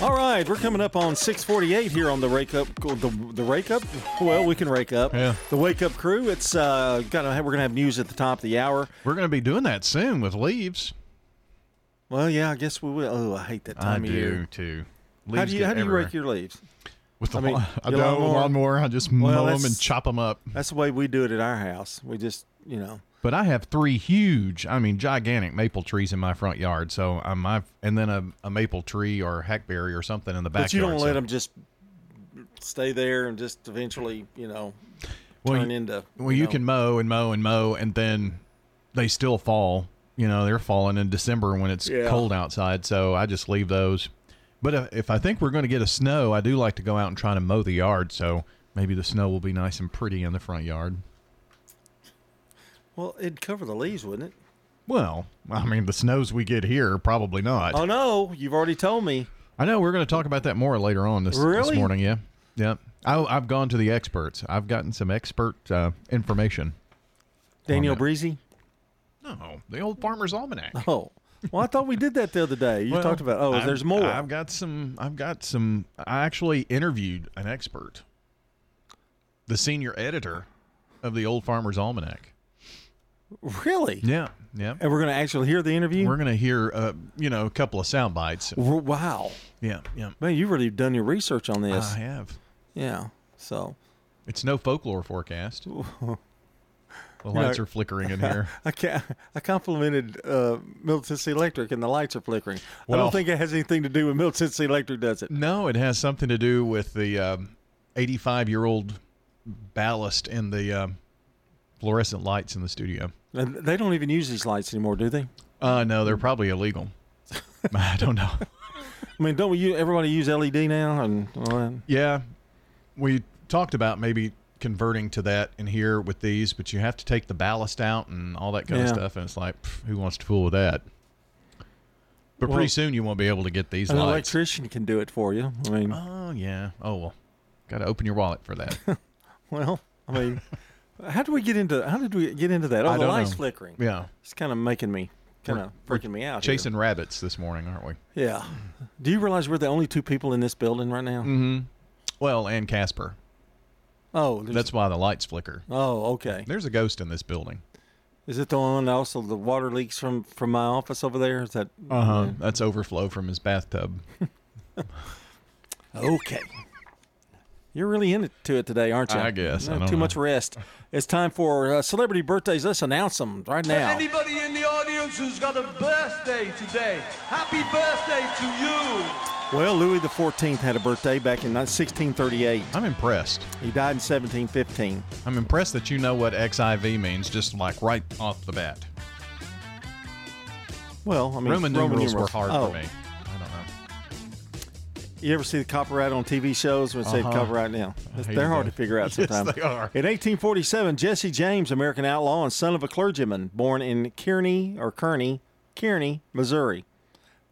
All right, we're coming up on 648 here on the Rake Up. The, the Rake Up? Well, we can rake up. Yeah. The Wake Up crew. It's uh, gonna have, we're gonna have news at the top of the hour. We're going to be doing that soon with leaves. Well, yeah, I guess we will. Oh, I hate that time I of do year. too. How do you how do you everywhere. rake your leaves? With the I mean, lawn- I don't lawnmower? lawnmower. I just Well, mow them and chop them up. That's the way we do it at our house. We just, you know. But I have three huge, I mean, gigantic maple trees in my front yard. So I'm, I've, and then a, a maple tree or hackberry or something in the backyard. But you don't so- let them just stay there and just eventually, you know, Well, turn you- into. Well, you know. can mow and mow and mow, and then they still fall. You know, they're falling in December when it's Yeah. cold outside. So I just leave those. But if, if I think we're going to get a snow, I do like to go out and try to mow the yard. So maybe the snow will be nice and pretty in the front yard. Well, it'd cover the leaves, wouldn't it? Well, I mean, the snows we get here, probably not. Oh no, you've already told me. I know we're going to talk about that more later on this, this morning. Yeah, yeah. I, I've gone to the experts. I've gotten some expert uh, information. Daniel. Breezy. No, the old Farmer's Almanac. (laughs) Oh, well, I thought we did that the other day. You Well, talked about. Oh, I've- there's more. I've got some. I've got some. I actually interviewed an expert, the senior editor of the Old Farmer's Almanac. Really? Yeah, yeah. And we're going to actually hear the interview. We're going to hear, uh, you know, a couple of sound bites. W- Wow. Yeah, yeah. Man, you've really done your research on this. I have. Yeah. So. It's no folklore forecast. (laughs) The You lights know, are flickering in here. (laughs) I ca- I complimented uh, Middle Tennessee Electric, and the lights are flickering. I don't think it has anything to do with Middle Tennessee Electric, does it? No, it has something to do with the 85 year old ballast in the um, fluorescent lights in the studio. And they don't even use these lights anymore, do they? Uh, no, they're probably illegal. (laughs) I don't know. I mean, don't we? u- Everybody use LED now, and all that? Yeah, we talked about maybe converting to that in here with these, but you have to take the ballast out and all that kind of stuff, and it's like, pff, who wants to fool with that? But Well, pretty soon you won't be able to get these An lights. electrician can do it for you. I mean, Oh yeah. Oh well, got to open your wallet for that. (laughs) well, I mean, how did we get into how did we get into that? Oh, I the don't lights know. flickering. Yeah. it's kind of making me kind of we're freaking me out. here. Chasing rabbits this morning, aren't we? Yeah. Do you realize we're the only two people in this building right now? Mm-hmm. Well, and Casper. Oh, there's- That's why the lights flicker. Oh, okay. There's a ghost in this building. Is it the one also the water leaks from from my office over there? Is that Uh huh. That's overflow from his bathtub. (laughs) Okay. You're really into it today, aren't you? I guess. I No, don't too know. much rest. It's time for uh, celebrity birthdays. Let's announce them right now. Anybody in the audience who's got a birthday today, happy birthday to you. Well, Louis XIV had a birthday back in 1638. I'm impressed. He died in 1715. I'm impressed that you know what XIV means, just like right off the bat. Well, I mean, Roman, numerals, were hard oh. for me. I don't know. You ever see the copyright on TV shows when it say Uh-huh. copyright now? They're hard that. to figure out (laughs) sometimes. Yes, they are. In 1847, Jesse James, American outlaw and son of a clergyman, born in Kearney or Kearney, Kearney, Missouri,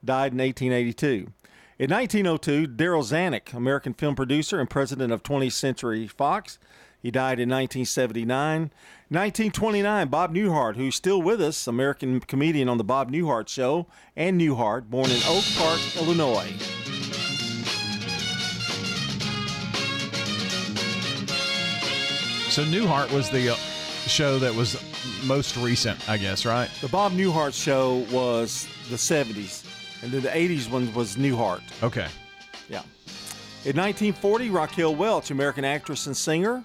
died in 1882. In 1902, Darryl Zanuck, American film producer and president of 20th Century Fox, he died in 1979. 1929, Bob Newhart, who's still with us, American comedian on the Bob Newhart Show, and Newhart, born in Oak Park, Illinois. So Newhart was the uh, show that was most recent, I guess, right? The Bob Newhart show was the 70s, and then the 80s one was Newhart. Okay. Yeah. In 1940, Raquel Welch, American actress and singer,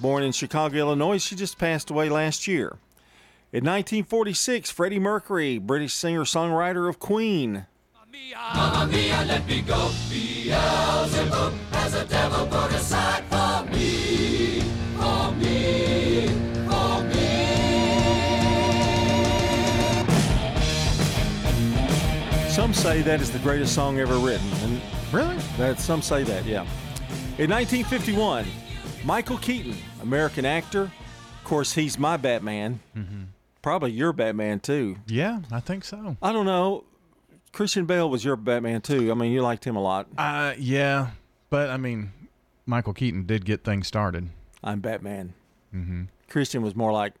born in Chicago, Illinois, she just passed away last year. In 1946, Freddie Mercury, British singer songwriter of Queen. Mamma mia, let me go. Beelzebub has a devil put aside for Some say that is the greatest song ever written. And really? That some say that, yeah. In 1951, Michael Keaton, American actor. Of course, he's my Batman. Probably your Batman too. Yeah, I think so. I don't know. Christian Bale was your Batman too. I mean, you liked him a lot. Uh, yeah, but I mean, Michael Keaton did get things started. I'm Batman. Mm-hmm. Christian was more like,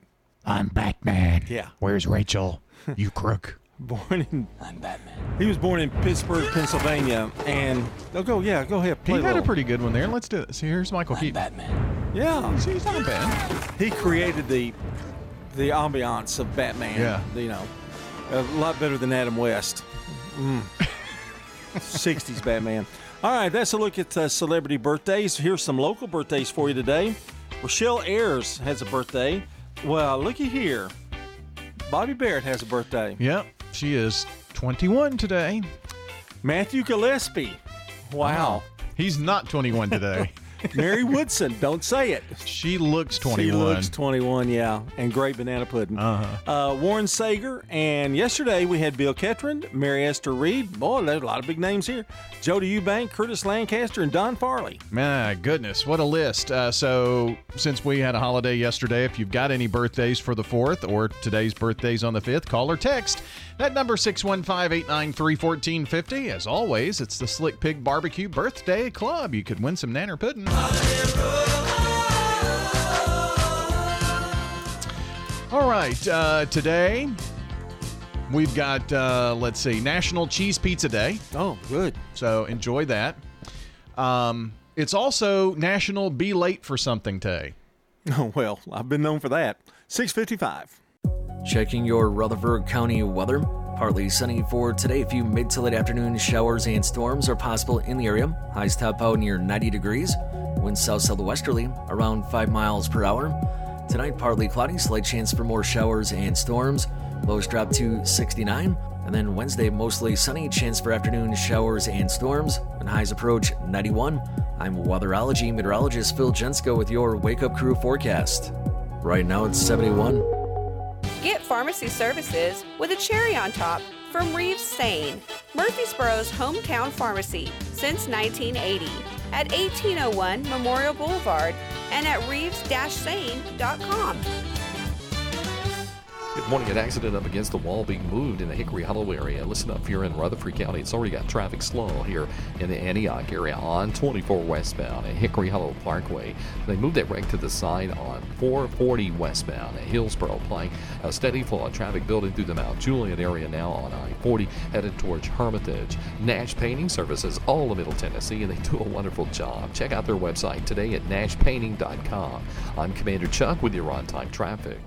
I'm Batman. Yeah. Where's Rachel? (laughs) You crook. Born in. I'm Batman. He was born in Pittsburgh, Pennsylvania, and oh, go yeah, go ahead. He had a little. pretty good one there. Let's do it. See, here's Michael Keaton. Batman. Yeah, See, he's not bad. he created the the ambiance of Batman. Yeah. you know, a lot better than Adam West. Mm. (laughs) 60s Batman. All right, that's a look at uh, celebrity birthdays. Here's some local birthdays for you today. Rochelle Ayers has a birthday. Well, looky here. Bobby Barrett has a birthday. Yep, she is 21 today. Matthew Gillespie. Wow. He's not 21 today. (laughs) Mary Woodson. Don't say it. She looks 21. She looks 21, yeah. And great banana pudding. Uh-huh. Uh, Warren Sager. And yesterday we had Bill Ketron, Mary Esther Reed. Boy, there's a lot of big names here. Jody Eubank, Curtis Lancaster, and Don Farley. My goodness, what a list. Uh, so, since we had a holiday yesterday, if you've got any birthdays for the 4th or today's birthdays on the 5th, call or text. That number 615-893-1450. As always, it's the Slick Pig Barbecue Birthday Club. You could win some nanner pudding. All right, uh, today we've got, uh, let's see, National Cheese Pizza Day. Oh, good. So enjoy that. Um, it's also National Be Late for Something Day. Oh, (laughs) well, I've been known for that. 655. Checking your Rutherford County weather. Partly sunny for today. A few mid to late afternoon showers and storms are possible in the area. Highs top out near 90 degrees. Winds south southwesterly around 5 miles per hour. Tonight, partly cloudy, slight chance for more showers and storms. Lows drop to 69. And then Wednesday, mostly sunny, chance for afternoon showers and storms. And highs approach 91. I'm weatherology meteorologist Phil Jensko with your Wake Up Crew forecast. Right now, it's 71. Get pharmacy services with a cherry on top from Reeves-Sain, Murfreesboro's hometown pharmacy since 1980 at 1801 Memorial Boulevard and at reeves-sain.com. Good morning. An accident up against the wall being moved in the Hickory Hollow area. Listen up here in Rutherford County. It's already got traffic slow here in the Antioch area on 24 westbound at Hickory Hollow Parkway. They moved that wreck to the side on 440 westbound at Hillsboro, applying a steady flow of traffic building through the Mount Juliet area now on I-40 headed towards Hermitage. Nash Painting Services, all of Middle Tennessee, and they do a wonderful job. Check out their website today at nashpainting.com. I'm Commander Chuck with your on-time traffic.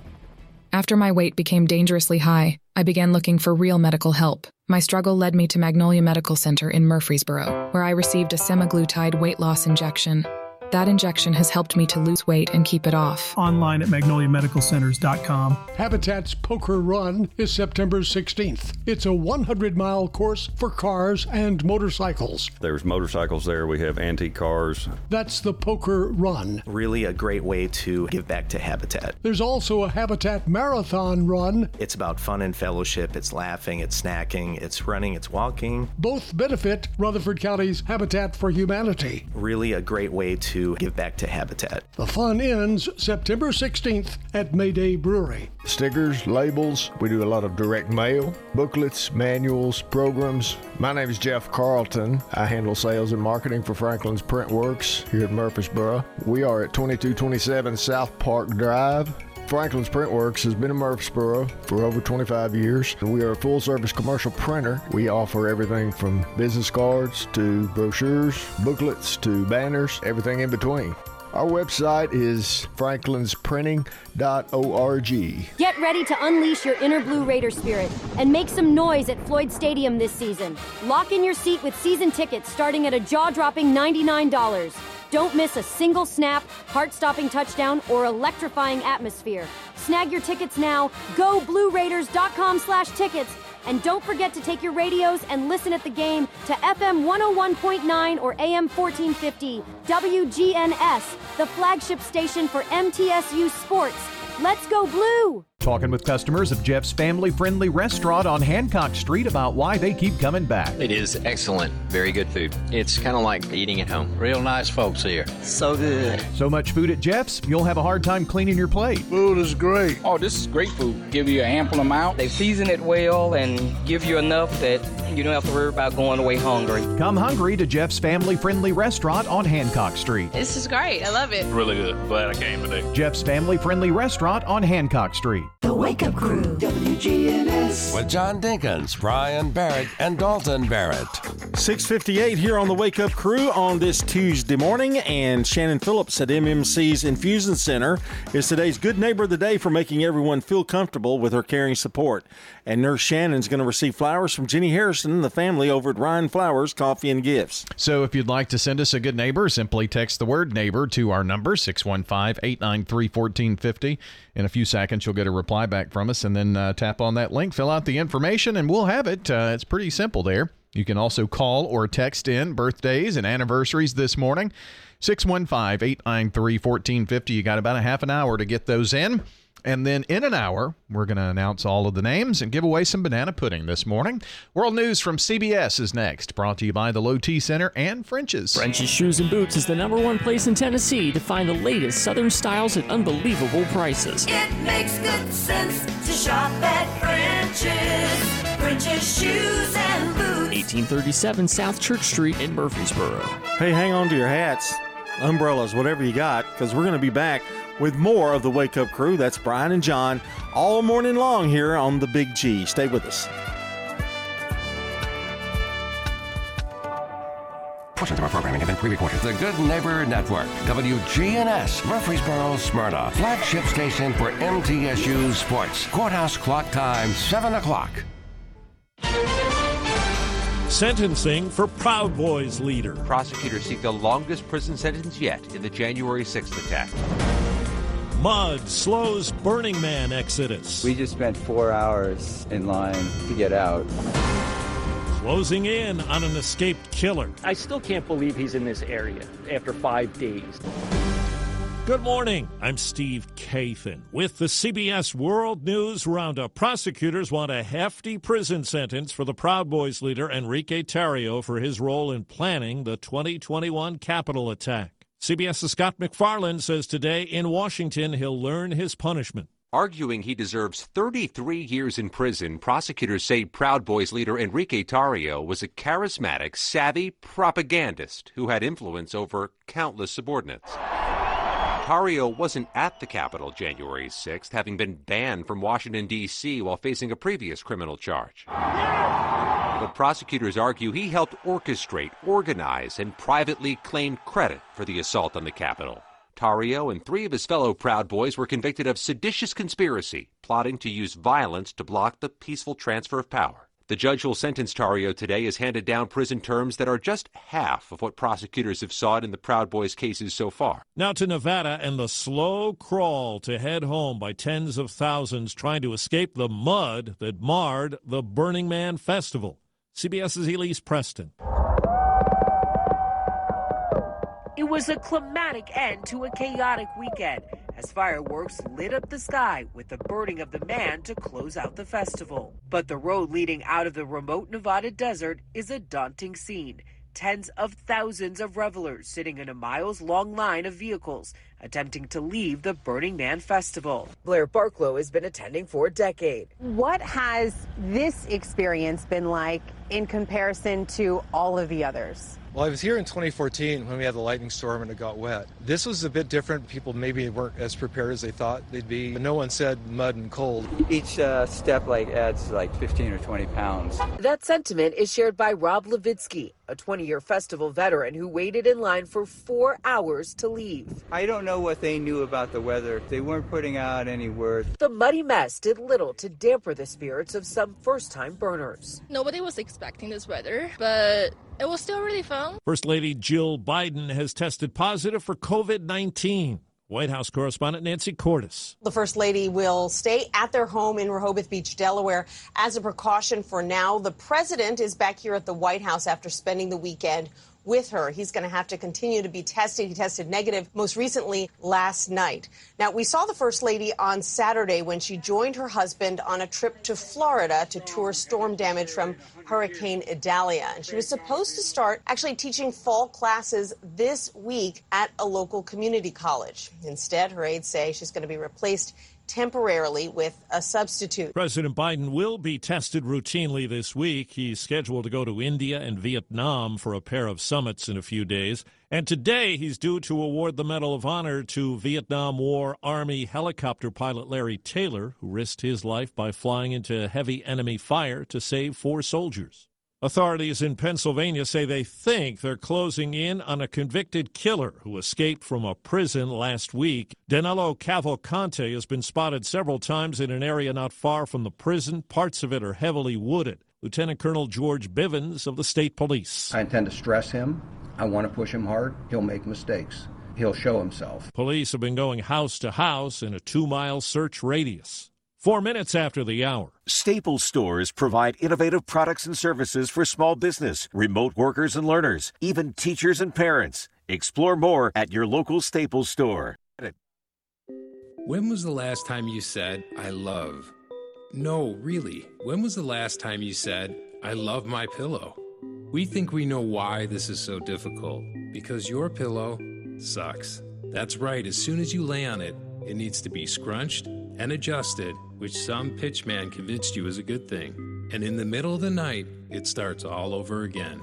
After my weight became dangerously high, I began looking for real medical help. My struggle led me to Magnolia Medical Center in Murfreesboro, where I received a semaglutide weight loss injection. That injection has helped me to lose weight and keep it off. Online at magnoliamedicalcenters.com. Habitat's Poker Run is September 16th. It's a 100 mile course for cars and motorcycles. There's motorcycles there. We have antique cars. That's the Poker Run. Really a great way to give back to Habitat. There's also a Habitat Marathon Run. It's about fun and fellowship. It's laughing, it's snacking, it's running, it's walking. Both benefit Rutherford County's Habitat for Humanity. Really a great way to give back to Habitat. The fun ends September 16th at Mayday Brewery. Stickers, labels, we do a lot of direct mail, booklets, manuals, programs. My name is Jeff Carlton. I handle sales and marketing for Franklin's Print Works here at Murfreesboro. We are at 2227 South Park Drive. Franklin's Printworks has been in Murfreesboro for over 25 years. We are a full service commercial printer. We offer everything from business cards to brochures, booklets to banners, everything in between. Our website is franklinsprinting.org. Get ready to unleash your inner Blue Raider spirit and make some noise at Floyd Stadium this season. Lock in your seat with season tickets starting at a jaw dropping $99. Don't miss a single snap, heart stopping touchdown, or electrifying atmosphere. Snag your tickets now. Go BlueRaiders.com slash tickets. And don't forget to take your radios and listen at the game to FM 101.9 or AM 1450, WGNS, the flagship station for MTSU Sports. Let's go blue! Talking with customers of Jeff's family friendly restaurant on Hancock Street about why they keep coming back. It is excellent. Very good food. It's kind of like eating at home. Real nice folks here. So good. So much food at Jeff's, you'll have a hard time cleaning your plate. Food is great. Oh, this is great food. Give you an ample amount. They season it well and give you enough that you don't have to worry about going away hungry. Come hungry to Jeff's family friendly restaurant on Hancock Street. This is great. I love it. Really good. Glad I came today. Jeff's family friendly restaurant on Hancock Street. The Wake Up Crew, WGNS. With John Dinkins, Brian Barrett, and Dalton Barrett. 658 here on the Wake Up Crew on this Tuesday morning, and Shannon Phillips at MMC's Infusion Center is today's Good Neighbor of the Day for making everyone feel comfortable with her caring support. And Nurse Shannon's going to receive flowers from Jenny Harrison and the family over at Ryan Flowers Coffee and Gifts. So if you'd like to send us a good neighbor, simply text the word neighbor to our number, 615 893 1450. In a few seconds, you'll get a reply back from us, and then uh, tap on that link, fill out the information, and we'll have it. Uh, it's pretty simple there. You can also call or text in birthdays and anniversaries this morning. 615 893 1450. You got about a half an hour to get those in. And then in an hour, we're going to announce all of the names and give away some banana pudding this morning. World News from CBS is next, brought to you by the Low T Center and French's. French's Shoes and Boots is the number one place in Tennessee to find the latest Southern styles at unbelievable prices. It makes good sense to shop at French's. French's Shoes and Boots. 1837 South Church Street in Murfreesboro. Hey, hang on to your hats, umbrellas, whatever you got, because we're going to be back with more of the Wake Up Crew. That's Brian and John all morning long here on the Big G. Stay with us. Portions of our programming have been pre-recorded. The Good Neighbor Network, WGNS, Murfreesboro, Smyrna, flagship station for MTSU Sports. Courthouse clock time, 7 o'clock. Sentencing for Proud Boys leader. Prosecutors seek the longest prison sentence yet in the January 6th attack. Mud slows Burning Man exodus. We just spent four hours in line to get out. Closing in on an escaped killer. I still can't believe he's in this area after five days. Good morning. I'm Steve Kathan with the CBS World News Roundup. Prosecutors want a hefty prison sentence for the Proud Boys leader Enrique Tarrio for his role in planning the 2021 Capitol attack. CBS's Scott MacFarlane says today in Washington he'll learn his punishment. Arguing he deserves 33 years in prison, prosecutors say Proud Boys leader Enrique Tarrio was a charismatic, savvy propagandist who had influence over countless subordinates. Tarrio wasn't at the Capitol January 6th, having been banned from Washington, D.C. while facing a previous criminal charge. But prosecutors argue he helped orchestrate, organize, and privately claimed credit for the assault on the Capitol. Tarrio and three of his fellow Proud Boys were convicted of seditious conspiracy, plotting to use violence to block the peaceful transfer of power. The judge who will sentence Tarrio today has handed down prison terms that are just half of what prosecutors have sought in the Proud Boys cases so far. Now to Nevada and the slow crawl to head home by tens of thousands trying to escape the mud that marred the Burning Man Festival. CBS's Elise Preston. It was a climatic end to a chaotic weekend as fireworks lit up the sky with the burning of the man to close out the festival. But the road leading out of the remote Nevada desert is a daunting scene. Tens of thousands of revelers sitting in a miles long line of vehicles attempting to leave the Burning Man Festival. Blair Barklow has been attending for a decade. What has this experience been like in comparison to all of the others? Well, I was here in 2014 when we had the lightning storm and it got wet. This was a bit different. People maybe weren't as prepared as they thought they'd be. No one said mud and cold. Each uh, step like adds like 15 or 20 pounds. That sentiment is shared by Rob Levitsky, a 20-year festival veteran who waited in line for four hours to leave. I don't know what they knew about the weather. They weren't putting out any word. The muddy mess did little to damper the spirits of some first-time burners. Nobody was expecting this weather, but it was still really fun. First Lady Jill Biden has tested positive for COVID 19. White House correspondent Nancy Cordes. The First Lady will stay at their home in Rehoboth Beach, Delaware, as a precaution for now. The President is back here at the White House after spending the weekend with her. He's going to have to continue to be tested. He tested negative most recently last night. Now, we saw the First Lady on Saturday when she joined her husband on a trip to Florida to tour storm damage from Hurricane Idalia. And she was supposed to start actually teaching fall classes this week at a local community college. Instead, her aides say she's going to be replaced temporarily with a substitute. President Biden will be tested routinely this week. He's scheduled to go to India and Vietnam for a pair of summits in a few days. And today he's due to award the Medal of Honor to Vietnam War Army helicopter pilot Larry Taylor, who risked his life by flying into heavy enemy fire to save four soldiers. Authorities in Pennsylvania say they think they're closing in on a convicted killer who escaped from a prison last week. Danilo Cavalcante has been spotted several times in an area not far from the prison. Parts of it are heavily wooded. Lieutenant Colonel George Bivens of the state police. I intend to stress him. I want to push him hard. He'll make mistakes. He'll show himself. Police have been going house to house in a two mile search radius. Four minutes after the hour. Staples stores provide innovative products and services for small business, remote workers and learners, even teachers and parents. Explore more at your local Staples store. When was the last time you said, I love? No, really. When was the last time you said, I love my pillow? We think we know why this is so difficult because your pillow sucks. That's right, as soon as you lay on it, it needs to be scrunched and adjusted, which some pitchman convinced you is a good thing. And in the middle of the night, it starts all over again.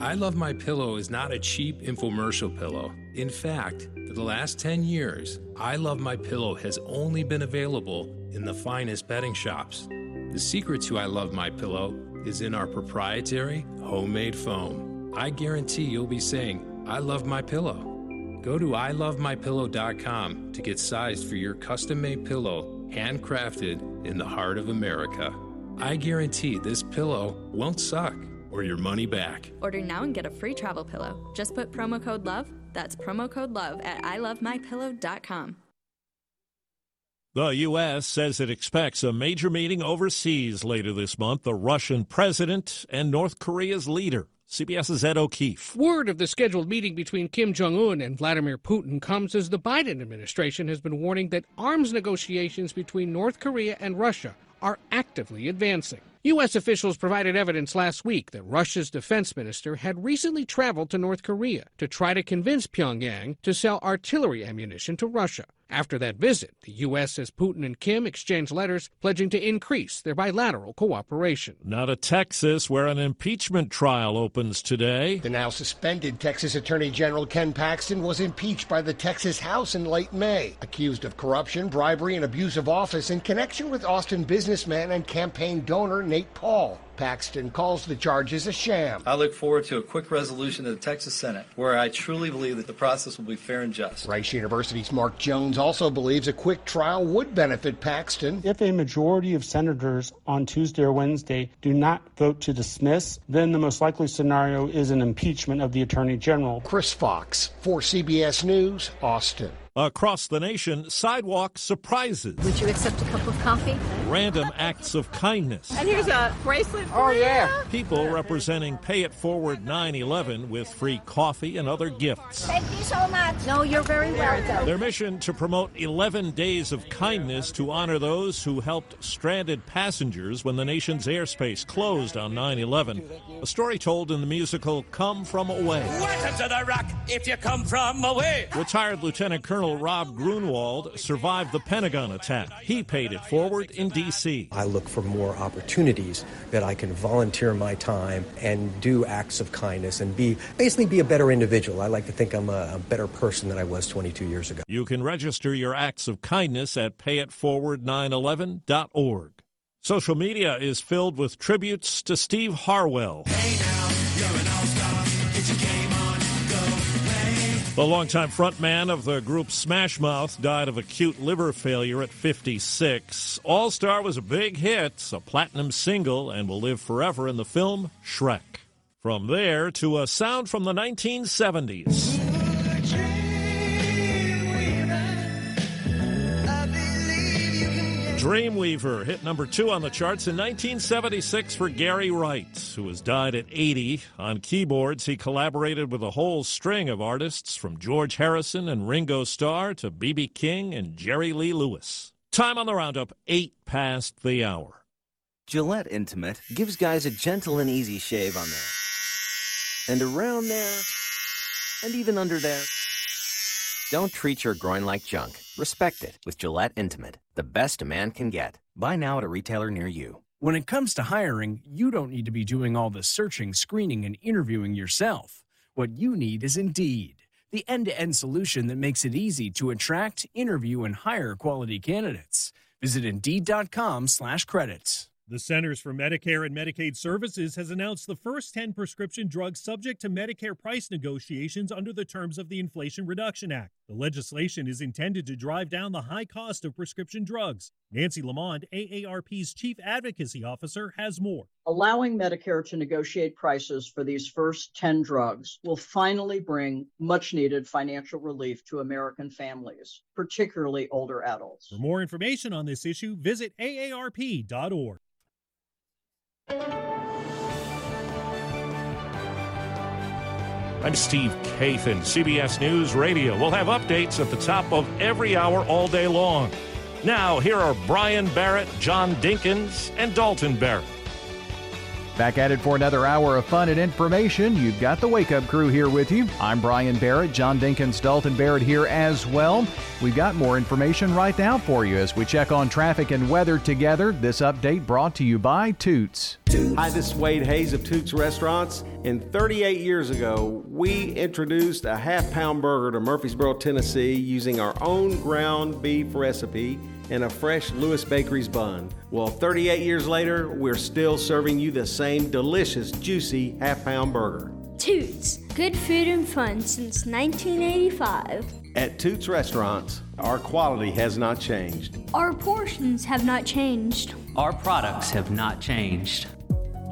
I Love My Pillow is not a cheap infomercial pillow. In fact, for the last 10 years, I Love My Pillow has only been available in the finest bedding shops. The secret to I Love My Pillow is in our proprietary homemade foam. I guarantee you'll be saying, I love my pillow. Go to ilovemypillow.com to get sized for your custom made pillow handcrafted in the heart of America. I guarantee this pillow won't suck or your money back. Order now and get a free travel pillow. Just put promo code LOVE, that's promo code LOVE at ilovemypillow.com. The U.S. says it expects a major meeting overseas later this month, the Russian president and North Korea's leader. CBS's Ed O'Keefe. Word of the scheduled meeting between Kim Jong un and Vladimir Putin comes as the Biden administration has been warning that arms negotiations between North Korea and Russia are actively advancing. U.S. officials provided evidence last week that Russia's defense minister had recently traveled to North Korea to try to convince Pyongyang to sell artillery ammunition to Russia. After that visit, the U.S. says Putin and Kim exchanged letters pledging to increase their bilateral cooperation. Now to Texas, where an impeachment trial opens today. The now suspended Texas Attorney General Ken Paxton was impeached by the Texas House in late May, accused of corruption, bribery, and abuse of office in connection with Austin businessman and campaign donor Nate Paul. Paxton calls the charges a sham. I look forward to a quick resolution in the Texas Senate where I truly believe that the process will be fair and just. Rice University's Mark Jones also believes a quick trial would benefit Paxton. If a majority of senators on Tuesday or Wednesday do not vote to dismiss, then the most likely scenario is an impeachment of the Attorney General. Chris Fox for CBS News, Austin. Across the nation, sidewalk surprises. Would you accept a cup of coffee? Random acts of kindness. And here's a bracelet for oh, you. yeah. People representing Pay It Forward 911 with free coffee and other gifts. Thank you so much. No, you're very welcome. Their mission to promote 11 days of kindness to honor those who helped stranded passengers when the nation's airspace closed on 9 11. A story told in the musical Come From Away. Welcome to the rock if you come from away. Retired Lieutenant Colonel Rob Grunewald survived the Pentagon attack. He paid it forward in D.C. I look for more opportunities that I can volunteer my time and do acts of kindness and be basically be a better individual. I like to think I'm a, a better person than I was 22 years ago. You can register your acts of kindness at payitforward911.org. Social media is filled with tributes to Steve Harwell. The longtime frontman of the group Smash Mouth died of acute liver failure at 56. All Star was a big hit, a platinum single, and will live forever in the film Shrek. From there to a sound from the 1970s. Dreamweaver hit number two on the charts in 1976 for Gary Wright, who has died at 80. On keyboards, he collaborated with a whole string of artists from George Harrison and Ringo Starr to B.B. King and Jerry Lee Lewis. Time on the roundup, eight past the hour. Gillette Intimate gives guys a gentle and easy shave on there. And around there. And even under there. Don't treat your groin like junk. Respect it with Gillette Intimate, the best a man can get. Buy now at a retailer near you. When it comes to hiring, you don't need to be doing all the searching, screening, and interviewing yourself. What you need is Indeed, the end to end solution that makes it easy to attract, interview, and hire quality candidates. Visit Indeed.com slash credits. The Centers for Medicare and Medicaid Services has announced the first 10 prescription drugs subject to Medicare price negotiations under the terms of the Inflation Reduction Act. The legislation is intended to drive down the high cost of prescription drugs. Nancy LeaMond, AARP's Chief Advocacy Officer, has more. Allowing Medicare to negotiate prices for these first 10 drugs will finally bring much needed financial relief to American families, particularly older adults. For more information on this issue, visit aarp.org. I'm Steve Kathan, CBS News Radio. We'll have updates at the top of every hour all day long. Now, here are Brian Barrett, John Dinkins, and Dalton Barrett. Back at it for another hour of fun and information. You've got the Wake Up Crew here with you. I'm Brian Barrett, John Dinkins, Dalton Barrett here as well. We've got more information right now for you as we check on traffic and weather together. This update brought to you by Toots. Hi, this is Wade Hayes of Toots Restaurants. And 38 years ago, we introduced a half pound burger to Murfreesboro, Tennessee using our own ground beef recipe and a fresh Lewis Bakery's bun. Well, 38 years later, we're still serving you the same delicious, juicy half pound burger. Toots, good food and fun since 1985. At Toots Restaurants, our quality has not changed. Our portions have not changed. Our products have not changed.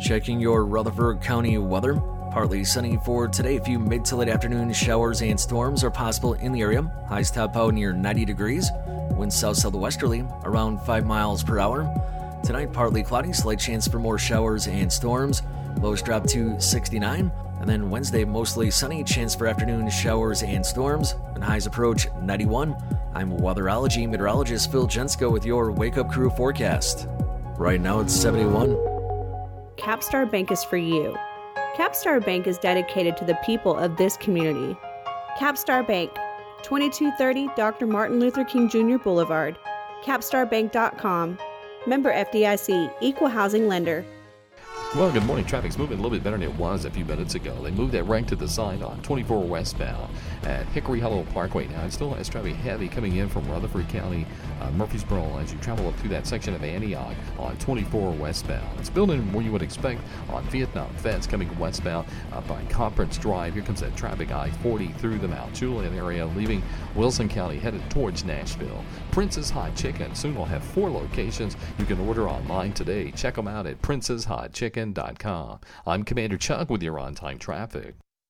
Checking your Rutherford County weather. Partly sunny for today. A few mid to late afternoon showers and storms are possible in the area. Highs top out near 90 degrees. Winds south southwesterly around 5 miles per hour. Tonight, partly cloudy, slight chance for more showers and storms. Lows drop to 69. And then Wednesday, mostly sunny, chance for afternoon showers and storms. And highs approach 91. I'm weatherology meteorologist Phil Jensko with your Wake Up Crew forecast. Right now, it's 71. Capstar Bank is for you. Capstar Bank is dedicated to the people of this community. Capstar Bank, 2230 Dr. Martin Luther King Jr. Boulevard, capstarbank.com. Member FDIC, Equal Housing Lender. Well, good morning. Traffic's moving a little bit better than it was a few minutes ago. They moved that rank to the side on 24 westbound at Hickory Hollow Parkway. Now, it still has traffic heavy coming in from Rutherford County, uh, Murfreesboro, as you travel up through that section of Antioch on 24 westbound. It's building where you would expect on Vietnam Fence coming westbound uh, by Conference Drive. Here comes that traffic I 40 through the Mount Juliet area, leaving Wilson County headed towards Nashville. Prince's Hot Chicken soon will have four locations. You can order online today. Check them out at princeshotchicken.com. I'm Commander Chuck with your on time traffic.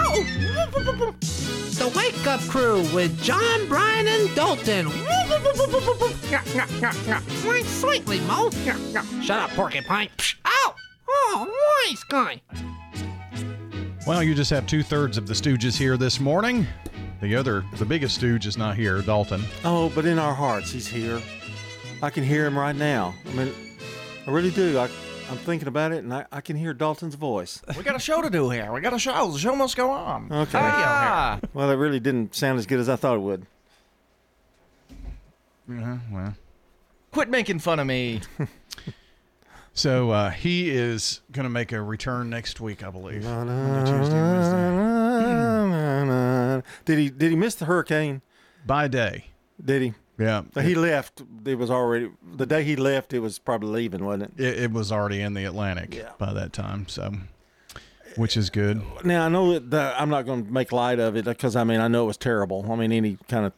Oh! The Wake Up Crew with John, Brian, and Dalton. Why slightly, Mo? Shut up, porcupine. Ow! Oh, nice guy. Well, you just have two thirds of the Stooges here this morning. The other, the biggest Stooge, is not here, Dalton. Oh, but in our hearts, he's here. I can hear him right now. I mean, I really do. I, I'm thinking about it, and I, I can hear Dalton's voice. We got a show to do here. We got a show. The show must go on. Okay. Ah. Well, that really didn't sound as good as I thought it would. Yeah, well. Quit making fun of me. (laughs) So uh, he is going to make a return next week, I believe. Monday, Tuesday, Wednesday. Did he did he miss the hurricane? By day. Did he? Yeah. So he left. It was already the day he left. It was probably leaving, wasn't it? It, it was already in the Atlantic by that time, so which is good. Now I know that the, I'm not going to make light of it because I mean I know it was terrible. I mean any kind of,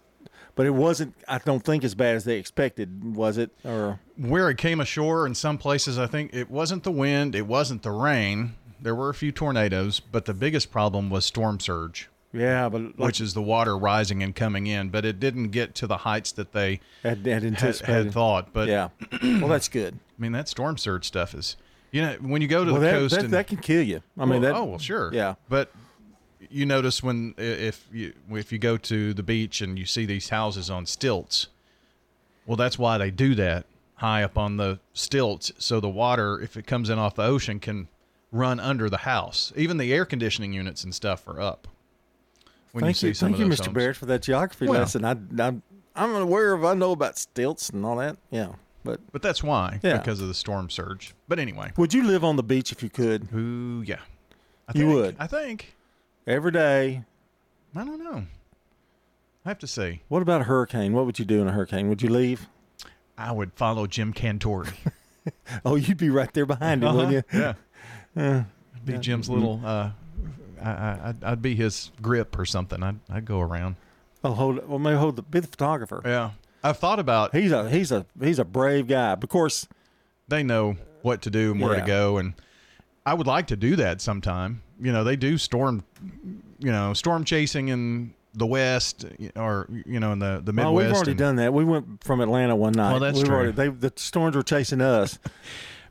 but it wasn't. I don't think as bad as they expected, was it? Or Where it came ashore in some places, I think it wasn't the wind, it wasn't the rain. There were a few tornadoes, but the biggest problem was storm surge. Yeah, but like- which is the water rising and coming in, but it didn't get to the heights that they had, had had, anticipated. thought. But Yeah. Well, that's good. (clears throat) I mean, that storm surge stuff is, you know, when you go to Well, the that- coast, that- and, that can kill you. I mean, Well, that- oh well, sure, yeah. But you notice when if you if you go to the beach and you see these houses on stilts, well, that's why they do that high up on the stilts, so the water, if it comes in off the ocean, can run under the house. Even the air conditioning units and stuff are up. When thank you see you, some thank of you, Mr. homes. Barrett, for that geography Well- lesson. I, I'm I'm aware of. I know about stilts and all that. Yeah, but But that's why, Yeah. because of the storm surge. But anyway, would you live on the beach if you could? Ooh, yeah. I think, you would. I think. Every day. I don't know. I have to see. What about a hurricane? What would you do in a hurricane? Would you leave? I would follow Jim Cantore. (laughs) oh, you'd be right there behind him, Uh-huh, wouldn't you? Yeah. (laughs) Uh, be. Jim's little. Uh, I, I, I'd, I'd be his grip or something. I'd, I'd go around. Oh, hold. Well, maybe hold the be the photographer. Yeah, I've thought about. He's a he's a he's a brave guy. Of course, They know what to do and where Yeah. to go, and I would like to do that sometime. You know, they do storm, you know, storm chasing in the west or you know in the the Midwest. Oh, we've already and- done that. We went from Atlanta one night. Well, that's We've true. Already, they, the storms were chasing us. (laughs)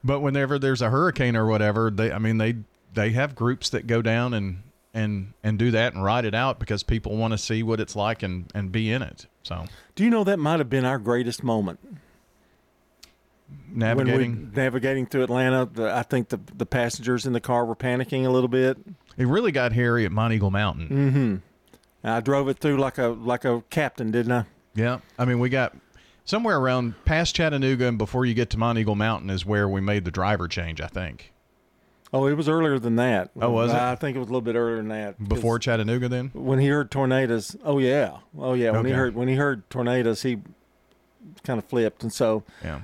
But whenever there's a hurricane or whatever, they I mean they they have groups that go down and and and do that and ride it out because people want to see what it's like and and be in it. So Do you know that might have been our greatest moment? navigating navigating through Atlanta. The, I think the the passengers in the car were panicking a little bit. it really got hairy at Monteagle Mountain. Mm-hmm. I drove it through like a like a captain, didn't I? Yeah, I mean we got somewhere around past Chattanooga and before you get to Monteagle Mountain is where we made the driver change. I think Oh, it was earlier than that. Oh, was it? I think it was a little bit earlier than that. before Chattanooga. Then when he heard tornadoes, oh yeah, oh yeah. When he heard when he heard tornadoes, he kind of flipped, and so yeah.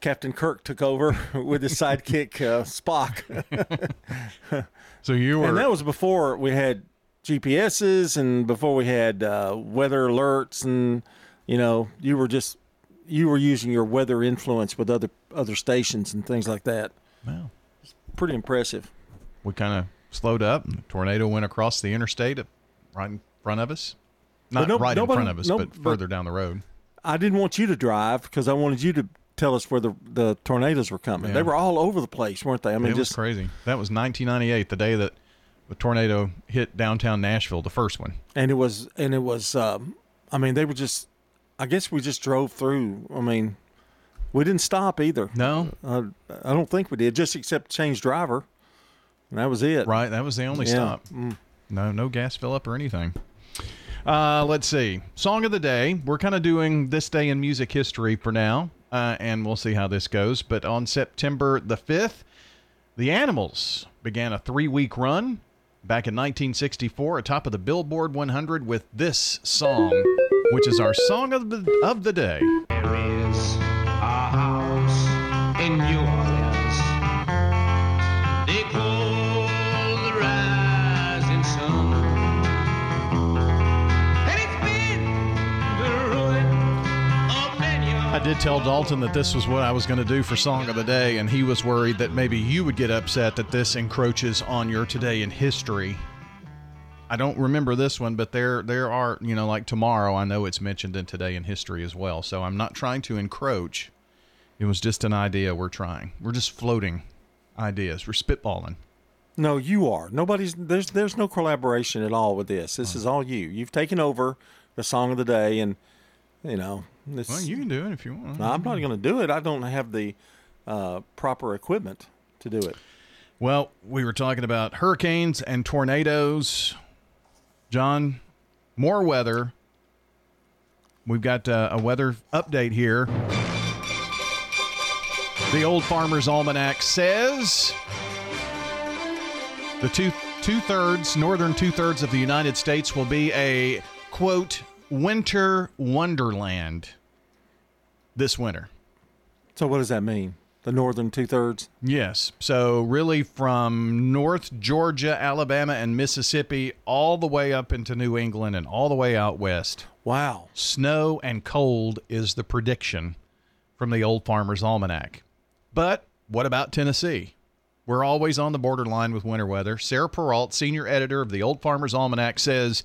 Captain Kirk took over (laughs) with his sidekick uh, Spock. (laughs) So you were and that was before we had GPSs and before we had uh, weather alerts, and you know, you were just you were using your weather influence with other other stations and things like that. Wow, pretty impressive. we kind of slowed up. And the tornado went across the interstate right in front of us. Not no- right nobody- in front of us, no- but but- further down the road. I didn't want you to drive because I wanted you to tell us where the the tornadoes were coming. Yeah. They were all over the place, weren't they? I mean, it was just crazy. That was 1998, the day that the tornado hit downtown Nashville, the first one. and it was and it was. Um, I mean, they were just. I guess we just drove through. I mean, we didn't stop either. No, uh, I don't think we did. Just except change driver, and that was it. Right, that was the only Yeah. stop. Mm. No, no gas fill up or anything. Uh, let's see. Song of the day. We're kind of doing this day in music history for now, uh, and we'll see how this goes. But on September the 5th, the Animals began a three week run back in 1964 atop of the Billboard 100 with this song, which is our song of the, of the day. I did tell Dalton that this was what I was going to do for Song of the Day, and he was worried that maybe you would get upset that this encroaches on your today in history. I don't remember this one, but there there are, you know, like tomorrow, I know it's mentioned in today in history as well. So I'm not trying to encroach. It was just an idea we're trying. We're just floating ideas. We're spitballing. No, you are. Nobody's there's there's no collaboration at all with this. This hmm. is all you. You've taken over the song of the day, and you know. Well, you can do it if you want. No, I'm not going to do it. I don't have the uh, proper equipment to do it. Well, we were talking about hurricanes and tornadoes. John, more weather. We've got uh, a weather update here. The Old Farmer's Almanac says the two two thirds, northern two thirds of the United States will be a quote winter wonderland this winter. So what does that mean? The northern two thirds. Yes. So really from North Georgia, Alabama, and Mississippi all the way up into New England and all the way out west. Wow. Snow and cold is the prediction from the Old Farmer's Almanac. But what about Tennessee? We're always on the borderline with winter weather. Sarah Perreault, senior editor of the Old Farmer's Almanac, says,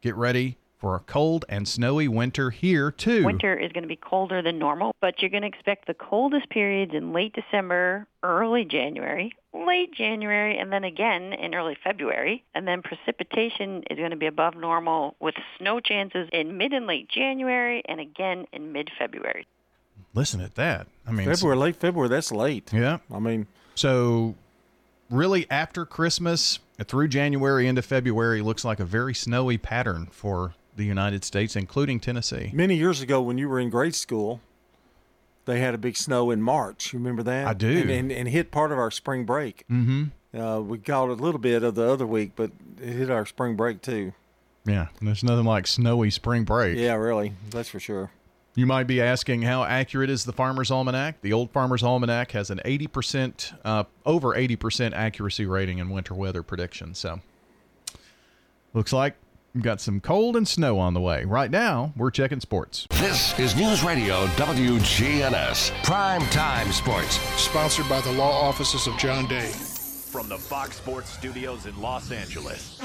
get ready for a cold and snowy winter here, too. Winter is going to be colder than normal, but you're going to expect the coldest periods in late December, early January, late January, and then again in early February. And then precipitation is going to be above normal with snow chances in mid and late January and again in mid-February. Listen at that. I mean, February, late February. That's late. Yeah. I mean, so really after Christmas through January into February looks like a very snowy pattern for the United States, including Tennessee. many years ago when you were in grade school, they had a big snow in March. You remember that? I do. And, and, and hit part of our spring break. Mm-hmm. Uh, we got a little bit of the other week, but it hit our spring break too. Yeah, there's nothing like snowy spring break. Yeah, really. That's for sure. You might be asking how accurate is the Farmer's Almanac? The Old Farmer's Almanac has an 80%, uh, over 80% accuracy rating in winter weather predictions. So looks like we've got some cold and snow on the way. Right now, we're checking sports. This is News Radio WGNS Prime Time Sports. Sponsored by the law offices of John Day. From the Fox Sports Studios in Los Angeles,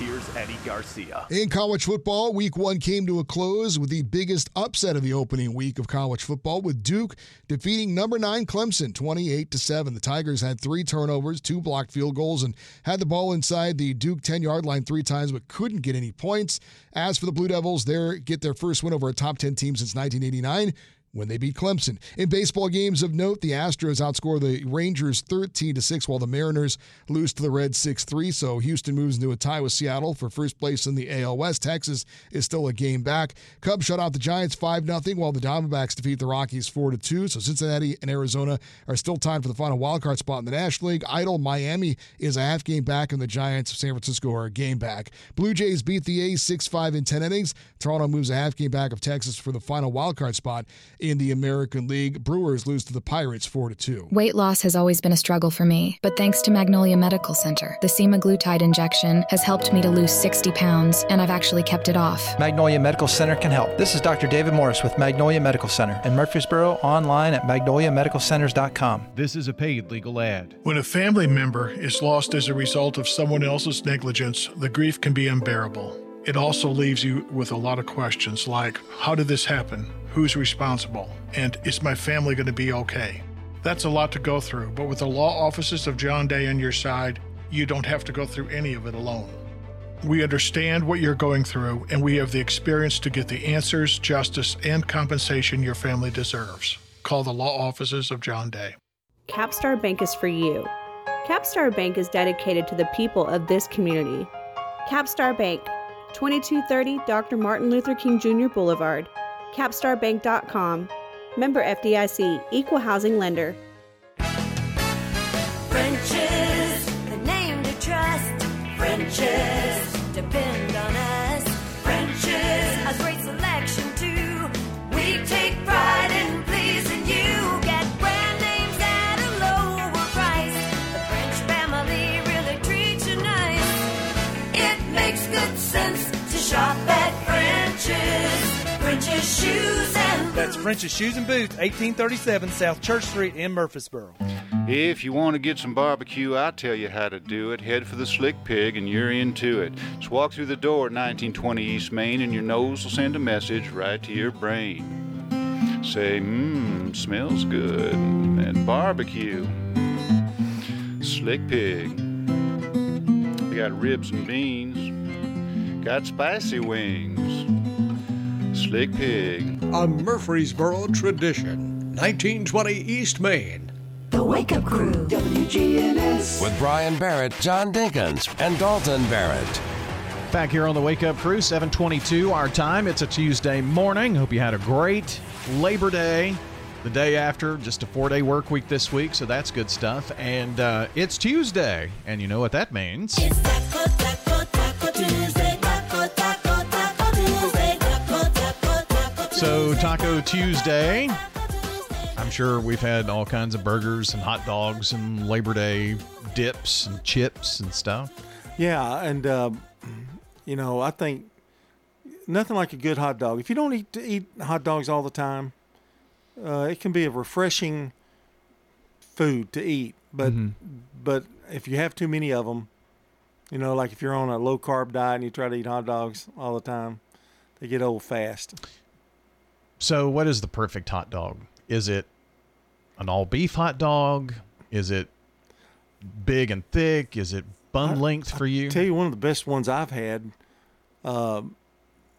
here's Eddie Garcia. In college football, week one came to a close with the biggest upset of the opening week of college football, with Duke defeating number nine Clemson 28 to 7. The Tigers had three turnovers, two blocked field goals, and had the ball inside the Duke 10 yard line three times, but couldn't get any points. As for the Blue Devils, they get their first win over a top 10 team since 1989 when they beat Clemson. In baseball games of note, the Astros outscore the Rangers 13 to 6 while the Mariners lose to the Reds 6-3. So Houston moves into a tie with Seattle for first place in the AL West. Texas is still a game back. Cubs shut out the Giants 5-0 while the Diamondbacks defeat the Rockies 4-2. So Cincinnati and Arizona are still tied for the final wildcard spot in the National League. Idle Miami is a half game back and the Giants of San Francisco are a game back. Blue Jays beat the A's 6-5 in 10 innings. Toronto moves a half game back of Texas for the final wildcard spot in the American League. Brewers lose to the Pirates 4 2. Weight loss has always been a struggle for me, but thanks to Magnolia Medical Center, the semaglutide injection has helped me to lose 60 pounds, and I've actually kept it off. Magnolia Medical Center can help. This is Dr. David Morris with Magnolia Medical Center in Murfreesboro online at magnoliamedicalcenters.com. This is a paid legal ad. When a family member is lost as a result of someone else's negligence, the grief can be unbearable. It also leaves you with a lot of questions like how did this happen? Who's responsible? And is my family going to be okay? That's a lot to go through, but with the law offices of John Day on your side, you don't have to go through any of it alone. We understand what you're going through, and we have the experience to get the answers, justice, and compensation your family deserves. Call the law offices of John Day. Capstar Bank is for you. Capstar Bank is dedicated to the people of this community. Capstar Bank, 2230 Dr. Martin Luther King Jr. Boulevard, capstarbank.com. Member FDIC, Equal Housing Lender. French's, the name to trust. French's, depend That's French's Shoes and Boots, 1837 South Church Street in Murfreesboro. If you want to get some barbecue, I'll tell you how to do it. Head for the Slick Pig and you're into it. Just walk through the door at 1920 East Main and your nose will send a message right to your brain. Say, mmm, smells good. And barbecue. Slick Pig. They got ribs and beans. Got spicy wings. Slick Pig. A Murfreesboro tradition. 1920 East Main. The Wake Up Crew, WGNS. With Brian Barrett, John Dinkins, and Dalton Barrett. Back here on the Wake Up Crew, 722 our time. It's a Tuesday morning. Hope you had a great Labor Day. The day after, just a four day work week this week, so that's good stuff. And uh, it's Tuesday, and you know what that means. So, Taco Tuesday. I'm sure we've had all kinds of burgers and hot dogs and Labor Day dips and chips and stuff. Yeah, and uh, you know, I think nothing like a good hot dog. If you don't eat eat hot dogs all the time, uh, it can be a refreshing food to eat. But Mhm. but if you have too many of them, you know, like if you're on a low carb diet and you try to eat hot dogs all the time, they get old fast. So, what is the perfect hot dog? Is it an all beef hot dog? Is it big and thick? Is it bun length for you? Tell you one of the best ones I've had uh,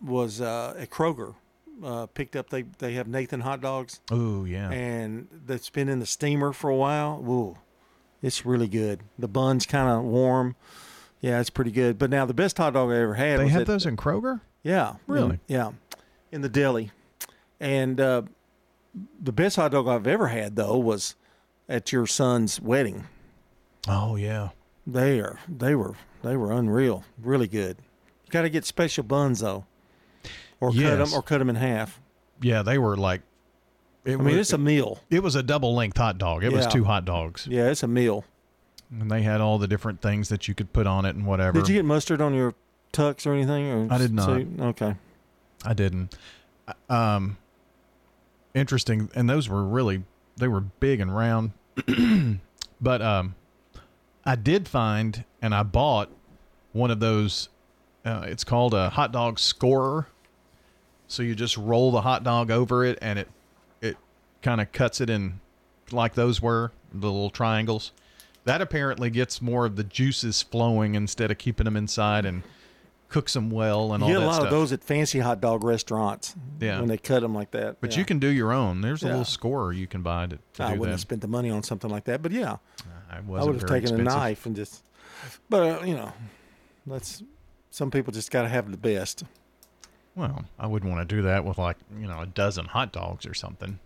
was uh, at Kroger. Uh, picked up they they have Nathan hot dogs. Oh yeah, and that's been in the steamer for a while. Ooh, it's really good. The bun's kind of warm. Yeah, it's pretty good. But now the best hot dog I ever had. They have at- those in Kroger? Yeah, Really? in- yeah, in the deli. And uh, the best hot dog I've ever had though was at your son's wedding. Oh yeah, They are they were they were unreal, really good. You got to get special buns though, or cut 'em cut them or cut them in half. Yeah, they were like. I mean, was- it's a meal. It was a double length hot dog. It was two hot dogs. Yeah, it's a meal. And they had all the different things that you could put on it and whatever. Did you get mustard on your tux or anything? Or I did not. so- okay. I didn't. Um, interesting, and those were really they were big and round. (clears throat) but um, I did find and I bought one of those. Uh, it's called a hot dog scorer. So you just roll the hot dog over it, and it it kind of cuts it in like those were the little triangles. That apparently gets more of the juices flowing instead of keeping them inside and cooks them well and You all get that a lot stuff. of those at fancy hot dog restaurants. Yeah. when they cut them like that. But yeah. you can do your own. There's a Yeah. little scorer you can buy to, to I do wouldn't that. have spent the money on something like that, but yeah, I I would have taken expensive. a knife and just. But uh, you know, that's some people just got to have the best. Well, I wouldn't want to do that with like you know a dozen hot dogs or something.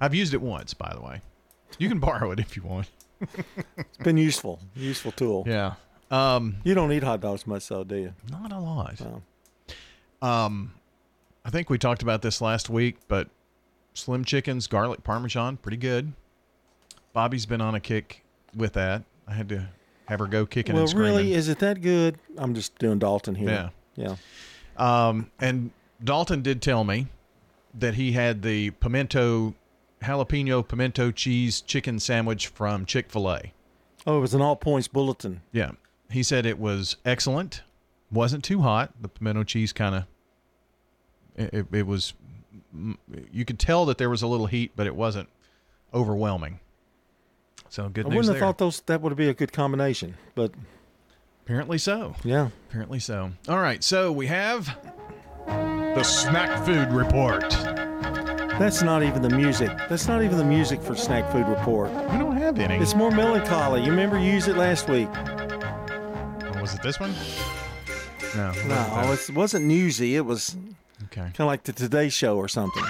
I've used it once, by the way. You can (laughs) borrow it if you want. It's been useful, useful tool. Yeah. Um, you don't eat hot dogs much, though, do you? Not a lot. Um, I think we talked about this last week, but Slim Chickens garlic parmesan, pretty good. Bobby's been on a kick with that. I had to have her go kicking well, and screaming. really, is it that good? I'm just doing Dalton here. Yeah. yeah. Um, and Dalton did tell me that he had the pimento, jalapeno pimento cheese chicken sandwich from Chick fil A. Oh, it was an all points bulletin. Yeah. He said it was excellent, wasn't too hot. The pimento cheese kind of it, it, was mm, you could tell that there was a little heat, but it wasn't overwhelming. So good I wouldn't there. have thought those that would be a good combination, but Apparently so. Yeah. Apparently so. All right, so we have the snack food report. that's not even the music. That's not even the music for snack food report. We don't have any. It's more melancholy. You remember you used it last week. Was it this one? No. No, it wasn't newsy. It was Okay. kind of like the Today Show or something.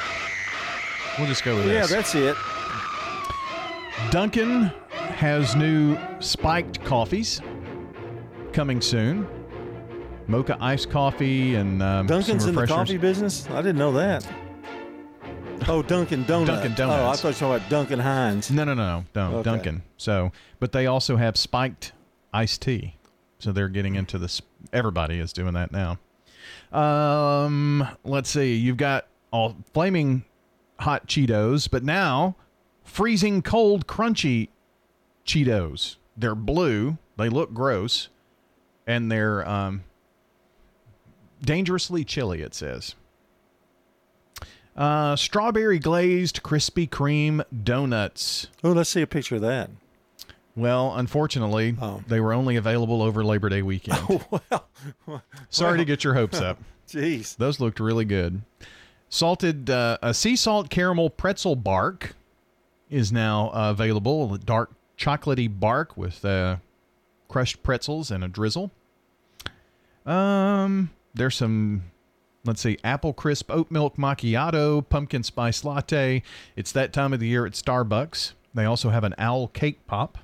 We'll just go with Yeah, this. Yeah, that's it. Dunkin' has new spiked coffees coming soon. Mocha iced coffee and um, Dunkin's in the coffee business. I didn't know that. Oh, Dunkin' Donuts. Dunkin' Oh, I thought you were talking about Duncan Hines. No, no, no, no, no, Okay. Dunkin'. So, but they also have spiked iced tea. So they're getting into this. Everybody is doing that now. Um, let's see. You've got all flaming hot Cheetos, but now freezing cold crunchy Cheetos. They're blue. They look gross, and they're um, dangerously chilly. It says. Uh, strawberry glazed Krispy Kreme donuts. Oh, let's see a picture of that. Well, unfortunately, Oh. they were only available over Labor Day weekend. (laughs) Well, Sorry to get your hopes up. (laughs) Jeez. Those looked really good. Salted, uh, a sea salt caramel pretzel bark is now uh, available. A dark chocolatey bark with uh, crushed pretzels and a drizzle. Um, there's some, let's see, apple crisp oat milk macchiato, pumpkin spice latte. It's that time of the year at Starbucks. They also have an owl cake pop.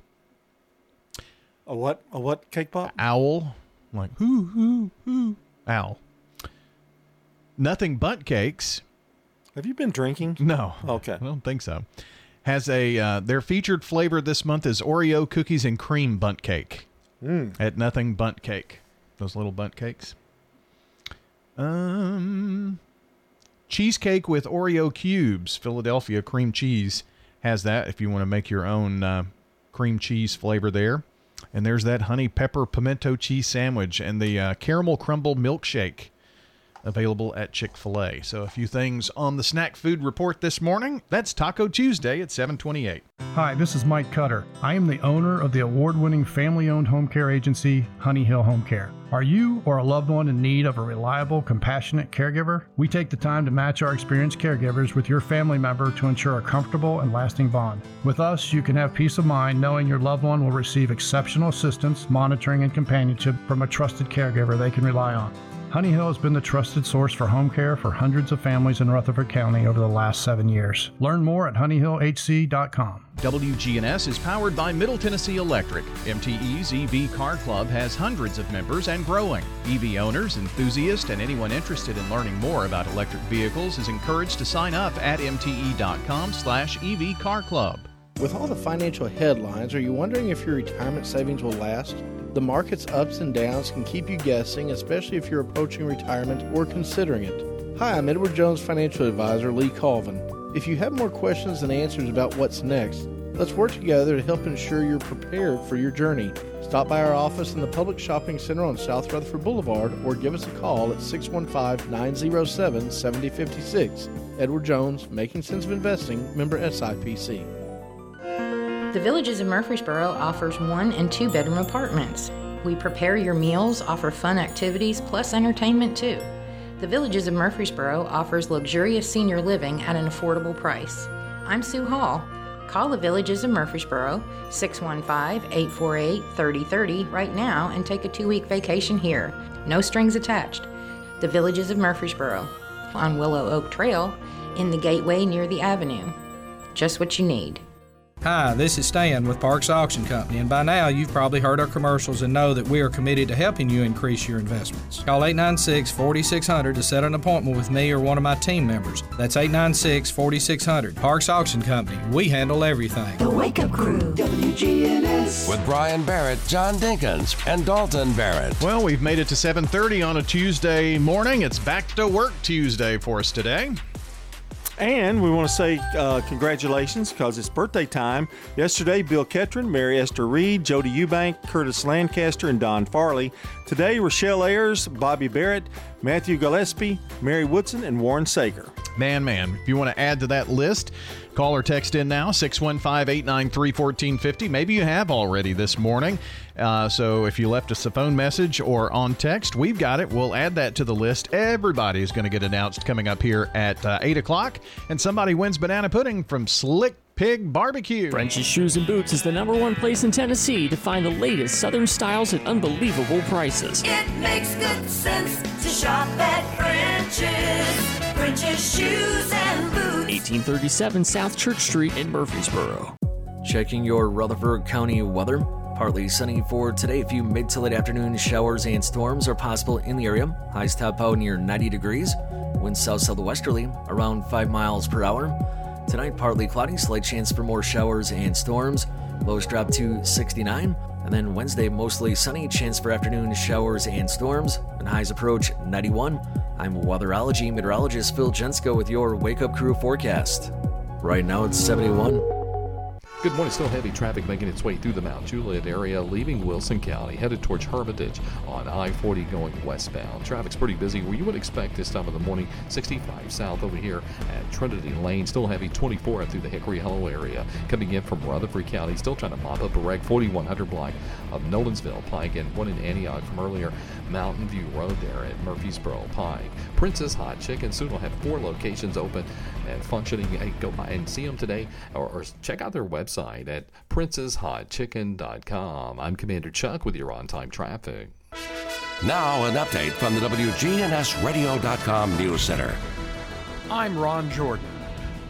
A what? A what cake pop? Owl, like whoo whoo whoo, owl. Nothing but cakes. Have you been drinking? No. Okay. I don't think so. Has a uh, their featured flavor this month is Oreo cookies and cream Bundt cake Mm. at Nothing Bundt Cake. Those little Bundt cakes. Um, cheesecake with Oreo cubes. Philadelphia cream cheese has that. If you want to make your own uh, cream cheese flavor there. And there's that honey pepper pimento cheese sandwich and the uh, caramel crumble milkshake available at Chick fil A. So a few things on the snack food report this morning. That's Taco Tuesday at 728. Hi, this is Mike Cutter. I am the owner of the award winning family owned home care agency, Honey Hill Home Care. Are you or a loved one in need of a reliable, compassionate caregiver? We take the time to match our experienced caregivers with your family member to ensure a comfortable and lasting bond. With us, you can have peace of mind knowing your loved one will receive exceptional assistance, monitoring, and companionship from a trusted caregiver they can rely on. Honey Hill has been the trusted source for home care for hundreds of families in Rutherford County over the last seven years. Learn more at honeyhillhc.com. WGNS is powered by Middle Tennessee Electric. MTE's EV Car Club has hundreds of members and growing. EV owners, enthusiasts, and anyone interested in learning more about electric vehicles is encouraged to sign up at mte.com slash EV Car Club. With all the financial headlines, are you wondering if your retirement savings will last? The market's ups and downs can keep you guessing, especially if you're approaching retirement or considering it. Hi, I'm Edward Jones financial advisor Lee Colvin. If you have more questions than answers about what's next, let's work together to help ensure you're prepared for your journey. Stop by our office in the Publix Shopping Center on South Rutherford Boulevard or give us a call at 615 907 7056. Edward Jones, Making Sense of Investing, member SIPC. The Villages of Murfreesboro offers one and two bedroom apartments. We prepare your meals, offer fun activities, plus entertainment too. The Villages of Murfreesboro offers luxurious senior living at an affordable price. I'm Sue Hall. Call the Villages of Murfreesboro 615 848 3030 right now and take a two week vacation here. No strings attached. The Villages of Murfreesboro on Willow Oak Trail in the gateway near the avenue. Just what you need. Hi, this is Stan with Parks Auction Company, and by now you've probably heard our commercials and know that we are committed to helping you increase your investments. Call 896 4600 to set an appointment with me or one of my team members. That's 896 4600. Parks Auction Company, we handle everything. The Wake Up Crew, WGNS. With Brian Barrett, John Dinkins, and Dalton Barrett. Well, we've made it to 7:30 on a Tuesday morning. It's back to work Tuesday for us today. And we want to say uh, congratulations because it's birthday time. Yesterday, Bill Ketron, Mary Esther Reed, Jody Eubank, Curtis Lancaster, and Don Farley. Today, Rochelle Ayers, Bobby Barrett, Matthew Gillespie, Mary Woodson, and Warren Sager. Man, man, if you want to add to that list, call or text in now 615 893 1450. Maybe you have already this morning. Uh, so if you left us a phone message or on text, we've got it. We'll add that to the list. Everybody is going to get announced coming up here at uh, 8 o'clock. And somebody wins banana pudding from Slick Pig Barbecue. French's Shoes and Boots is the number one place in Tennessee to find the latest Southern styles at unbelievable prices. It makes good sense to shop at French's. French's Shoes and Boots. 1837 South Church Street in Murfreesboro. Checking your Rutherford County weather. Partly sunny for today. A few mid to late afternoon showers and storms are possible in the area. Highs top out near 90 degrees. Winds south southwesterly around 5 miles per hour. Tonight, partly cloudy, slight chance for more showers and storms. Lows drop to 69. And then Wednesday, mostly sunny, chance for afternoon showers and storms. And highs approach 91. I'm weatherology meteorologist Phil Jensko with your Wake Up Crew forecast. Right now, it's 71. Good morning. Still heavy traffic making its way through the Mount Juliet area, leaving Wilson County, headed towards Hermitage on I 40 going westbound. Traffic's pretty busy where you would expect this time of the morning. 65 south over here at Trinity Lane. Still heavy 24 through the Hickory Hollow area. Coming in from Rutherford County, still trying to mop up a wreck 4100 block of Nolensville Pike and one in Antioch from earlier. Mountain View Road there at Murfreesboro Pike. Prince's Hot Chicken soon will have four locations open and functioning. Hey, go by and see them today or, or check out their website at princeshotchicken.com. I'm Commander Chuck with your on time traffic. Now, an update from the WGNSradio.com News Center. I'm Ron Jordan.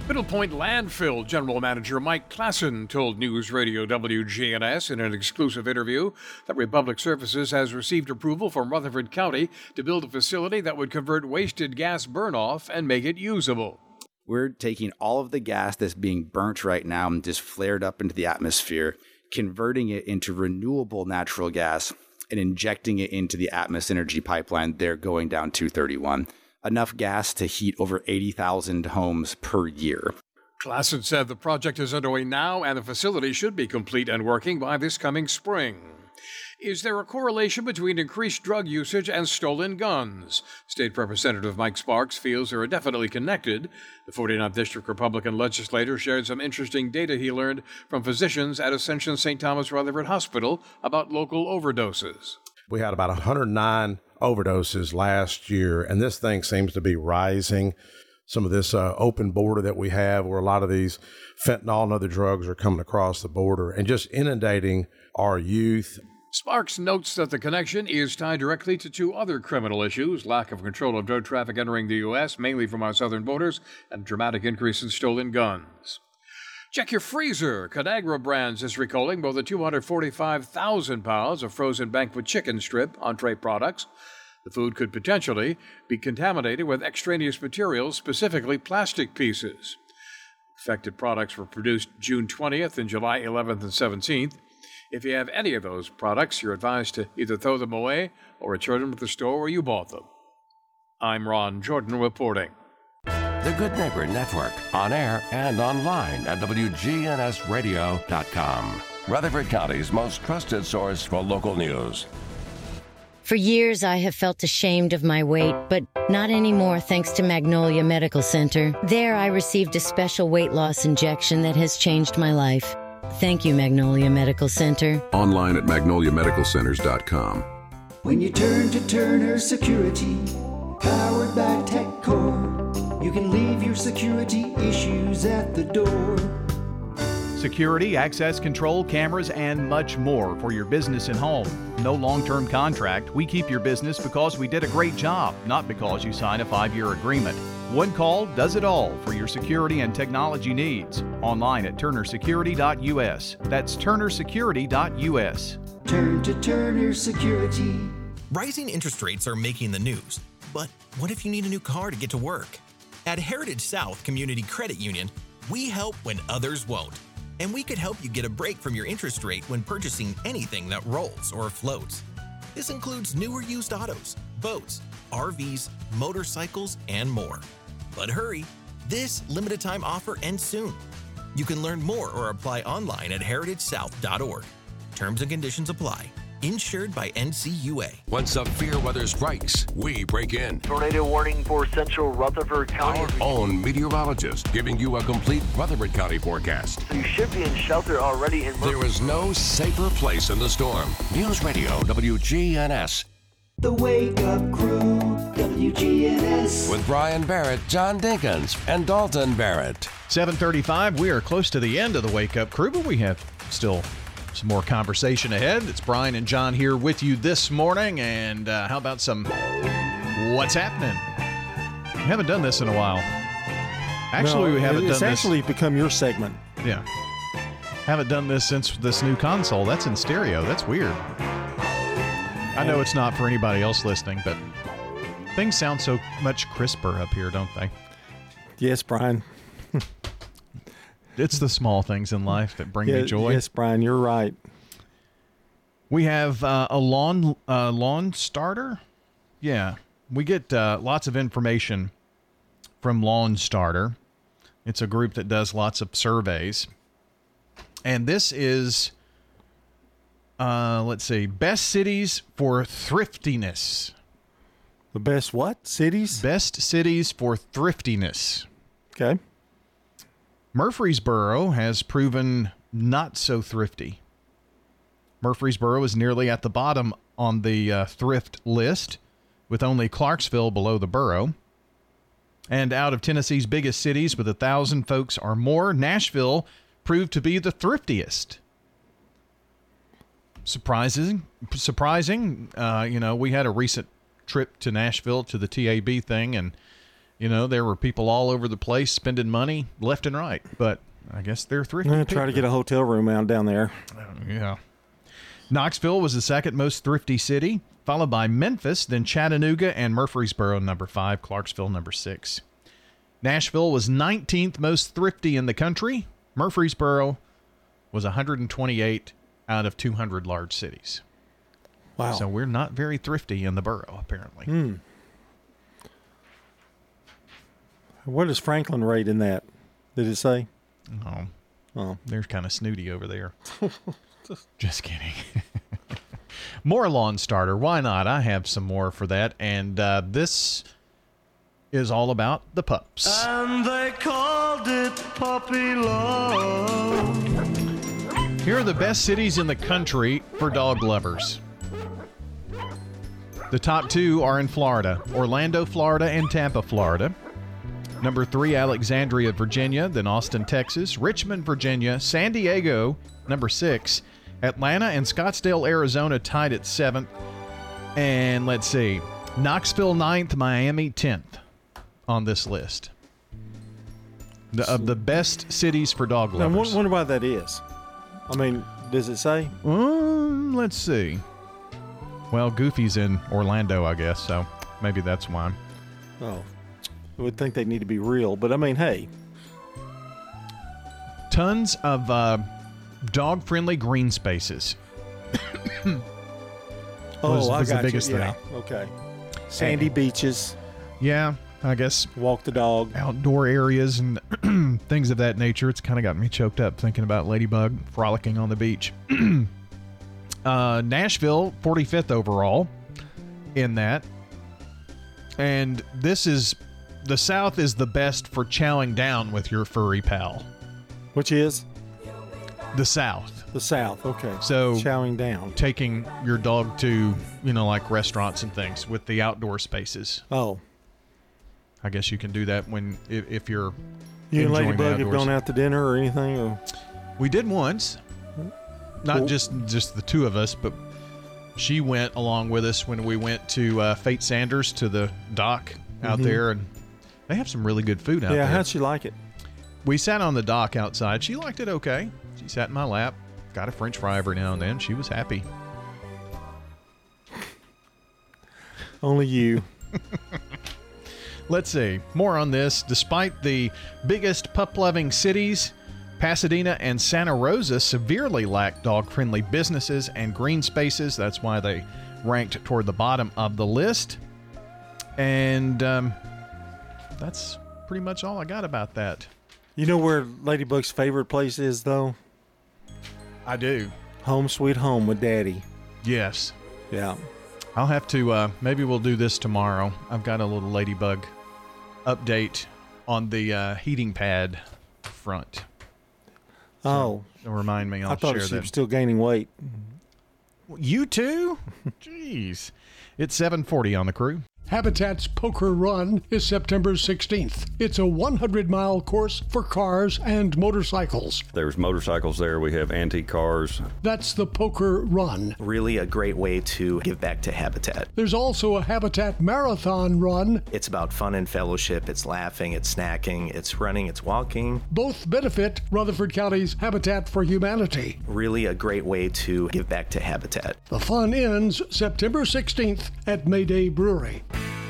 Middle Point Landfill General Manager Mike Klassen told News Radio WGNS in an exclusive interview that Republic Services has received approval from Rutherford County to build a facility that would convert wasted gas burn-off and make it usable. We're taking all of the gas that's being burnt right now and just flared up into the atmosphere, converting it into renewable natural gas and injecting it into the Atmos Energy pipeline there going down 231 enough gas to heat over 80,000 homes per year. Klassen said the project is underway now and the facility should be complete and working by this coming spring. Is there a correlation between increased drug usage and stolen guns? State Representative Mike Sparks feels they are definitely connected. The 49th District Republican legislator shared some interesting data he learned from physicians at Ascension St. Thomas Rutherford Hospital about local overdoses. We had about 109 overdoses last year, and this thing seems to be rising. Some of this uh, open border that we have, where a lot of these fentanyl and other drugs are coming across the border and just inundating our youth. Sparks notes that the connection is tied directly to two other criminal issues lack of control of drug traffic entering the U.S., mainly from our southern borders, and dramatic increase in stolen guns. Check your freezer. Conagra Brands is recalling more than 245,000 pounds of frozen banquet chicken strip entree products. The food could potentially be contaminated with extraneous materials, specifically plastic pieces. Affected products were produced June 20th and July 11th and 17th. If you have any of those products, you're advised to either throw them away or return them to the store where you bought them. I'm Ron Jordan reporting. The Good Neighbor Network, on air and online at WGNSradio.com. Rutherford County's most trusted source for local news. For years, I have felt ashamed of my weight, but not anymore thanks to Magnolia Medical Center. There, I received a special weight loss injection that has changed my life. Thank you, Magnolia Medical Center. Online at magnoliamedicalcenters.com. When you turn to Turner Security, powered by TechCore, you can leave your security issues at the door. Security, access control, cameras, and much more for your business and home. No long term contract. We keep your business because we did a great job, not because you signed a five year agreement. One call does it all for your security and technology needs. Online at turnersecurity.us. That's turnersecurity.us. Turn to Turner Security. Rising interest rates are making the news. But what if you need a new car to get to work? At Heritage South Community Credit Union, we help when others won't. And we could help you get a break from your interest rate when purchasing anything that rolls or floats. This includes newer used autos, boats, RVs, motorcycles, and more. But hurry, This limited time offer ends soon. You can learn more or apply online at heritagesouth.org. Terms and conditions apply. Insured by NCUA. When severe weather strikes, we break in. Tornado warning for central Rutherford County. Our own meteorologist giving you a complete Rutherford County forecast. So you should be in shelter already in There is no safer place in the storm. News Radio WGNS. The Wake Up Crew, WGNS. With Brian Barrett, John Dinkins, and Dalton Barrett. 735, we are close to the end of the Wake Up Crew, but we have still some more conversation ahead. It's Brian and John here with you this morning, and uh, how about some What's Happening? We haven't done this in a while. Actually, No, we haven't it's done this. It's actually become your segment. Yeah. Haven't done this since this new console. That's in stereo. That's weird. I know it's not for anybody else listening, but things sound so much crisper up here, don't they? Yes, Brian. It's the small things in life that bring Yeah, me joy. Yes, Brian, you're right. We have uh, a lawn uh, lawn starter. Yeah, we get uh, lots of information from Lawn Starter. It's a group that does lots of surveys, and this is, uh, let's see, best cities for thriftiness. The best what cities? Best cities for thriftiness. Okay. Murfreesboro has proven not so thrifty. Murfreesboro is nearly at the bottom on the uh, thrift list, with only Clarksville below the borough. And out of Tennessee's biggest cities, with a thousand folks or more, Nashville proved to be the thriftiest. Surprising, surprising. Uh, you know, we had a recent trip to Nashville to the TAB thing, and you know there were people all over the place spending money left and right. But I guess they're thrifty. I'm gonna try to get a hotel room out down there. Yeah. Knoxville was the second most thrifty city, followed by Memphis, then Chattanooga and Murfreesboro, number five, Clarksville, number six. Nashville was 19th most thrifty in the country. Murfreesboro was 128 out of 200 large cities. Wow. So we're not very thrifty in the borough, apparently. Hmm. What is Franklin rate in that? Did it say? Oh. Oh. They're kind of snooty over there. (laughs) Just kidding. (laughs) more lawn starter. Why not? I have some more for that. And uh, this is all about the pups. And they called it puppy love. Here are the best cities in the country for dog lovers. The top two are in Florida Orlando, Florida, and Tampa, Florida. Number three, Alexandria, Virginia, then Austin, Texas, Richmond, Virginia, San Diego, number six, Atlanta and Scottsdale, Arizona tied at seventh. And let's see, Knoxville ninth, Miami 10th on this list. The, of the best cities for dog Now, I wonder why that is. I mean, does it say? Um, let's see. Well, Goofy's in Orlando, I guess, so maybe that's why. Oh, I would think they need to be real, but I mean, hey, Tons of uh, dog friendly green spaces. (coughs) oh, was- I was the got biggest you. Yeah, thing. okay. Sandy And- beaches, Yeah, I guess walk the dog. outdoor areas and (clears throat) things of that nature. It's kind of got me choked up thinking about Ladybug frolicking on the beach. (clears throat) uh, Nashville, 45th overall in that. And this is the South is the best for chowing down with your furry pal. Which is the South. The South. Okay. So chowing down. taking your dog to you know like restaurants and things with the outdoor spaces. Oh, I guess you can do that when if, if you're you and Ladybug have gone out to dinner or anything? Or We did once. Not Cool. just just the two of us, but she went along with us when we went to uh, Fate Sanders to the dock out Mhm. there, and they have some really good food out yeah, there. Yeah, how'd she like it? We sat on the dock outside. She liked it okay. She sat in my lap, got a French fry every now and then. She was happy. (laughs) Only you. (laughs) Let's see. More on this. Despite the biggest pup loving cities, Pasadena and Santa Rosa severely lack dog friendly businesses and green spaces. That's why they ranked toward the bottom of the list. And um, that's pretty much all I got about that. You know where Ladybug's favorite place is, though? I do. Home Sweet Home with Daddy. Yes. Yeah. I'll have to. Uh, maybe we'll do this tomorrow. I've got a little ladybug update on the uh, heating pad front. Oh. So remind me. I'll I thought she was still gaining weight. You too? (laughs) Jeez. It's 740 on the crew. Habitat's Poker Run is September 16th. It's a 100 mile course for cars and motorcycles. There's motorcycles there. We have antique cars. That's the Poker Run. Really a great way to give back to Habitat. There's also a Habitat Marathon Run. It's about fun and fellowship. It's laughing, it's snacking, it's running, it's walking. Both benefit Rutherford County's Habitat for Humanity. Really a great way to give back to Habitat. The fun ends September 16th at Mayday Brewery.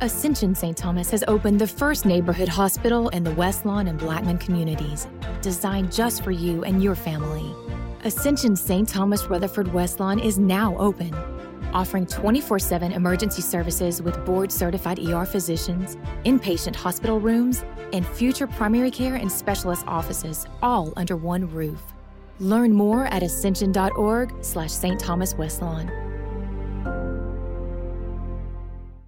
Ascension St. Thomas has opened the first neighborhood hospital in the Westlawn and Blackman communities, designed just for you and your family. Ascension St. Thomas Rutherford Westlawn is now open, offering 24 7 emergency services with board certified ER physicians, inpatient hospital rooms, and future primary care and specialist offices, all under one roof. Learn more at ascension.org slash St. Thomas West Lawn.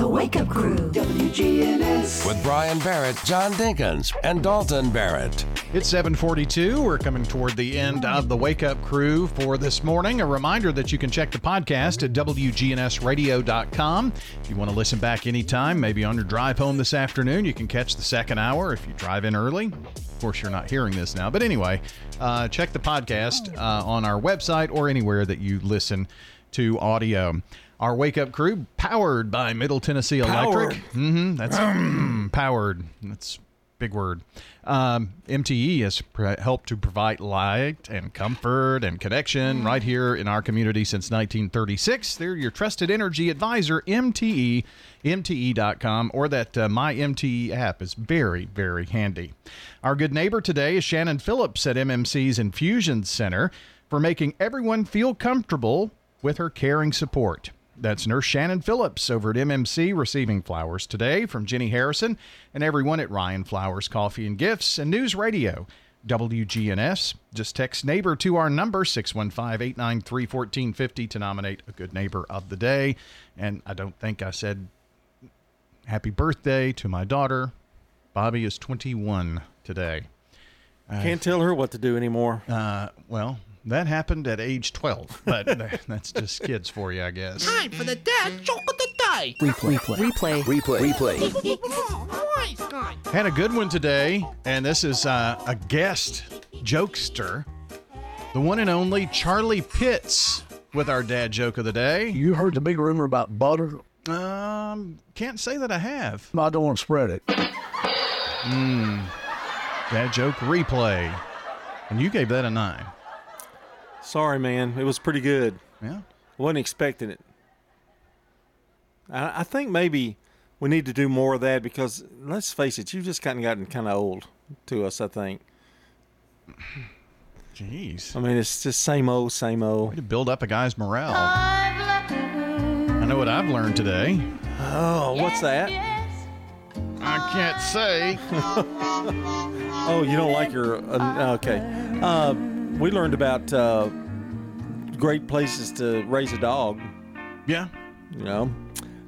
The Wake Up Crew, WGNS. With Brian Barrett, John Dinkins, and Dalton Barrett. It's 742. We're coming toward the end of the Wake Up Crew for this morning. A reminder that you can check the podcast at WGNSradio.com. If you want to listen back anytime, maybe on your drive home this afternoon, you can catch the second hour if you drive in early. Of course, you're not hearing this now. But anyway, uh, check the podcast uh, on our website or anywhere that you listen to audio. Our wake up crew powered by Middle Tennessee Electric. Mm-hmm, that's mm, powered. That's a big word. Um, MTE has pr- helped to provide light and comfort and connection right here in our community since 1936. They're your trusted energy advisor, MTE, MTE.com, or that uh, My MTE app is very, very handy. Our good neighbor today is Shannon Phillips at MMC's Infusion Center for making everyone feel comfortable with her caring support. That's Nurse Shannon Phillips over at MMC receiving flowers today from Jenny Harrison and everyone at Ryan Flowers Coffee and Gifts and News Radio. WGNS. Just text neighbor to our number 615-893-1450 to nominate a good neighbor of the day. And I don't think I said happy birthday to my daughter. Bobby is 21 today. Uh, Can't tell her what to do anymore. Uh, well, that happened at age 12, but (laughs) that's just kids for you, I guess. Time for the dad joke of the day. Replay. Replay. Replay. Replay. Replay. Had a good one today, and this is uh, a guest jokester, the one and only Charlie Pitts, with our dad joke of the day. You heard the big rumor about butter? Um, can't say that I have. I don't want to spread it. Hmm. Dad joke replay, and you gave that a nine. Sorry, man. It was pretty good. Yeah. Wasn't expecting it. I, I think maybe we need to do more of that because let's face it, you've just kind of gotten kind of old to us. I think. Jeez. I mean, it's just same old, same old. Way to build up a guy's morale. I know what I've learned today. Oh, what's that? I can't say. (laughs) oh, you don't like your. Uh, okay. Uh, we learned about uh, great places to raise a dog. Yeah. You know.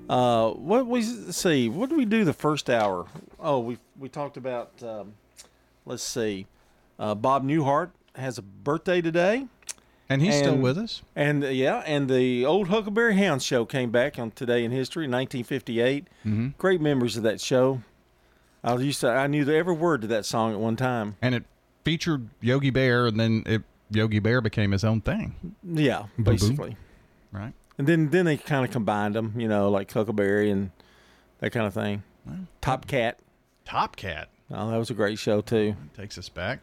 Uh, what we see? What did we do the first hour Oh, we we talked about. Um, let's see, uh, Bob Newhart has a birthday today. And he's still with us. And uh, yeah, and the old Huckleberry Hound show came back on Today in History, 1958. Mm-hmm. Great memories of that show. I used to, I knew every word to that song at one time. And it featured Yogi Bear, and then it, Yogi Bear became his own thing. Yeah, basically. Right. And then then they kind of combined them, you know, like Huckleberry and that kind of thing. Top Cat. Top Cat. Oh, that was a great show too. Takes us back.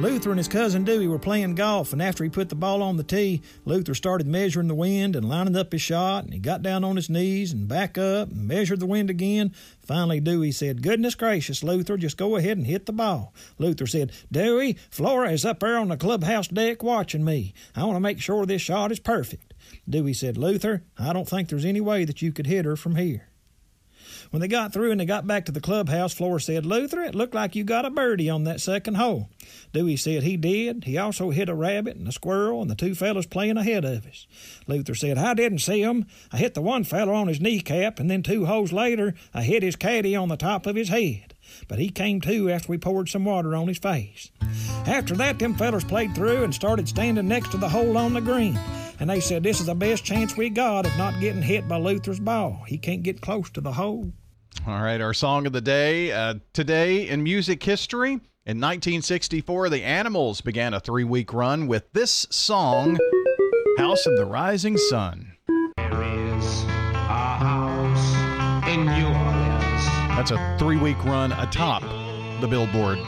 Luther and his cousin Dewey were playing golf, and after he put the ball on the tee, Luther started measuring the wind and lining up his shot, and he got down on his knees and back up and measured the wind again. Finally, Dewey said, Goodness gracious, Luther, just go ahead and hit the ball. Luther said, Dewey, Flora is up there on the clubhouse deck watching me. I want to make sure this shot is perfect. Dewey said, Luther, I don't think there's any way that you could hit her from here. When they got through and they got back to the clubhouse, Flora said, Luther, it looked like you got a birdie on that second hole. Dewey said he did. He also hit a rabbit and a squirrel and the two fellows playing ahead of us. Luther said, I didn't see 'em. I hit the one fellow on his kneecap, and then two holes later, I hit his caddy on the top of his head. But he came to after we poured some water on his face. After that, them fellers played through and started standing next to the hole on the green. And they said, This is the best chance we got of not getting hit by Luther's ball. He can't get close to the hole. All right, our song of the day. Uh, today in music history, in 1964, the Animals began a three week run with this song, House of the Rising Sun. in New Orleans. That's a three week run atop the Billboard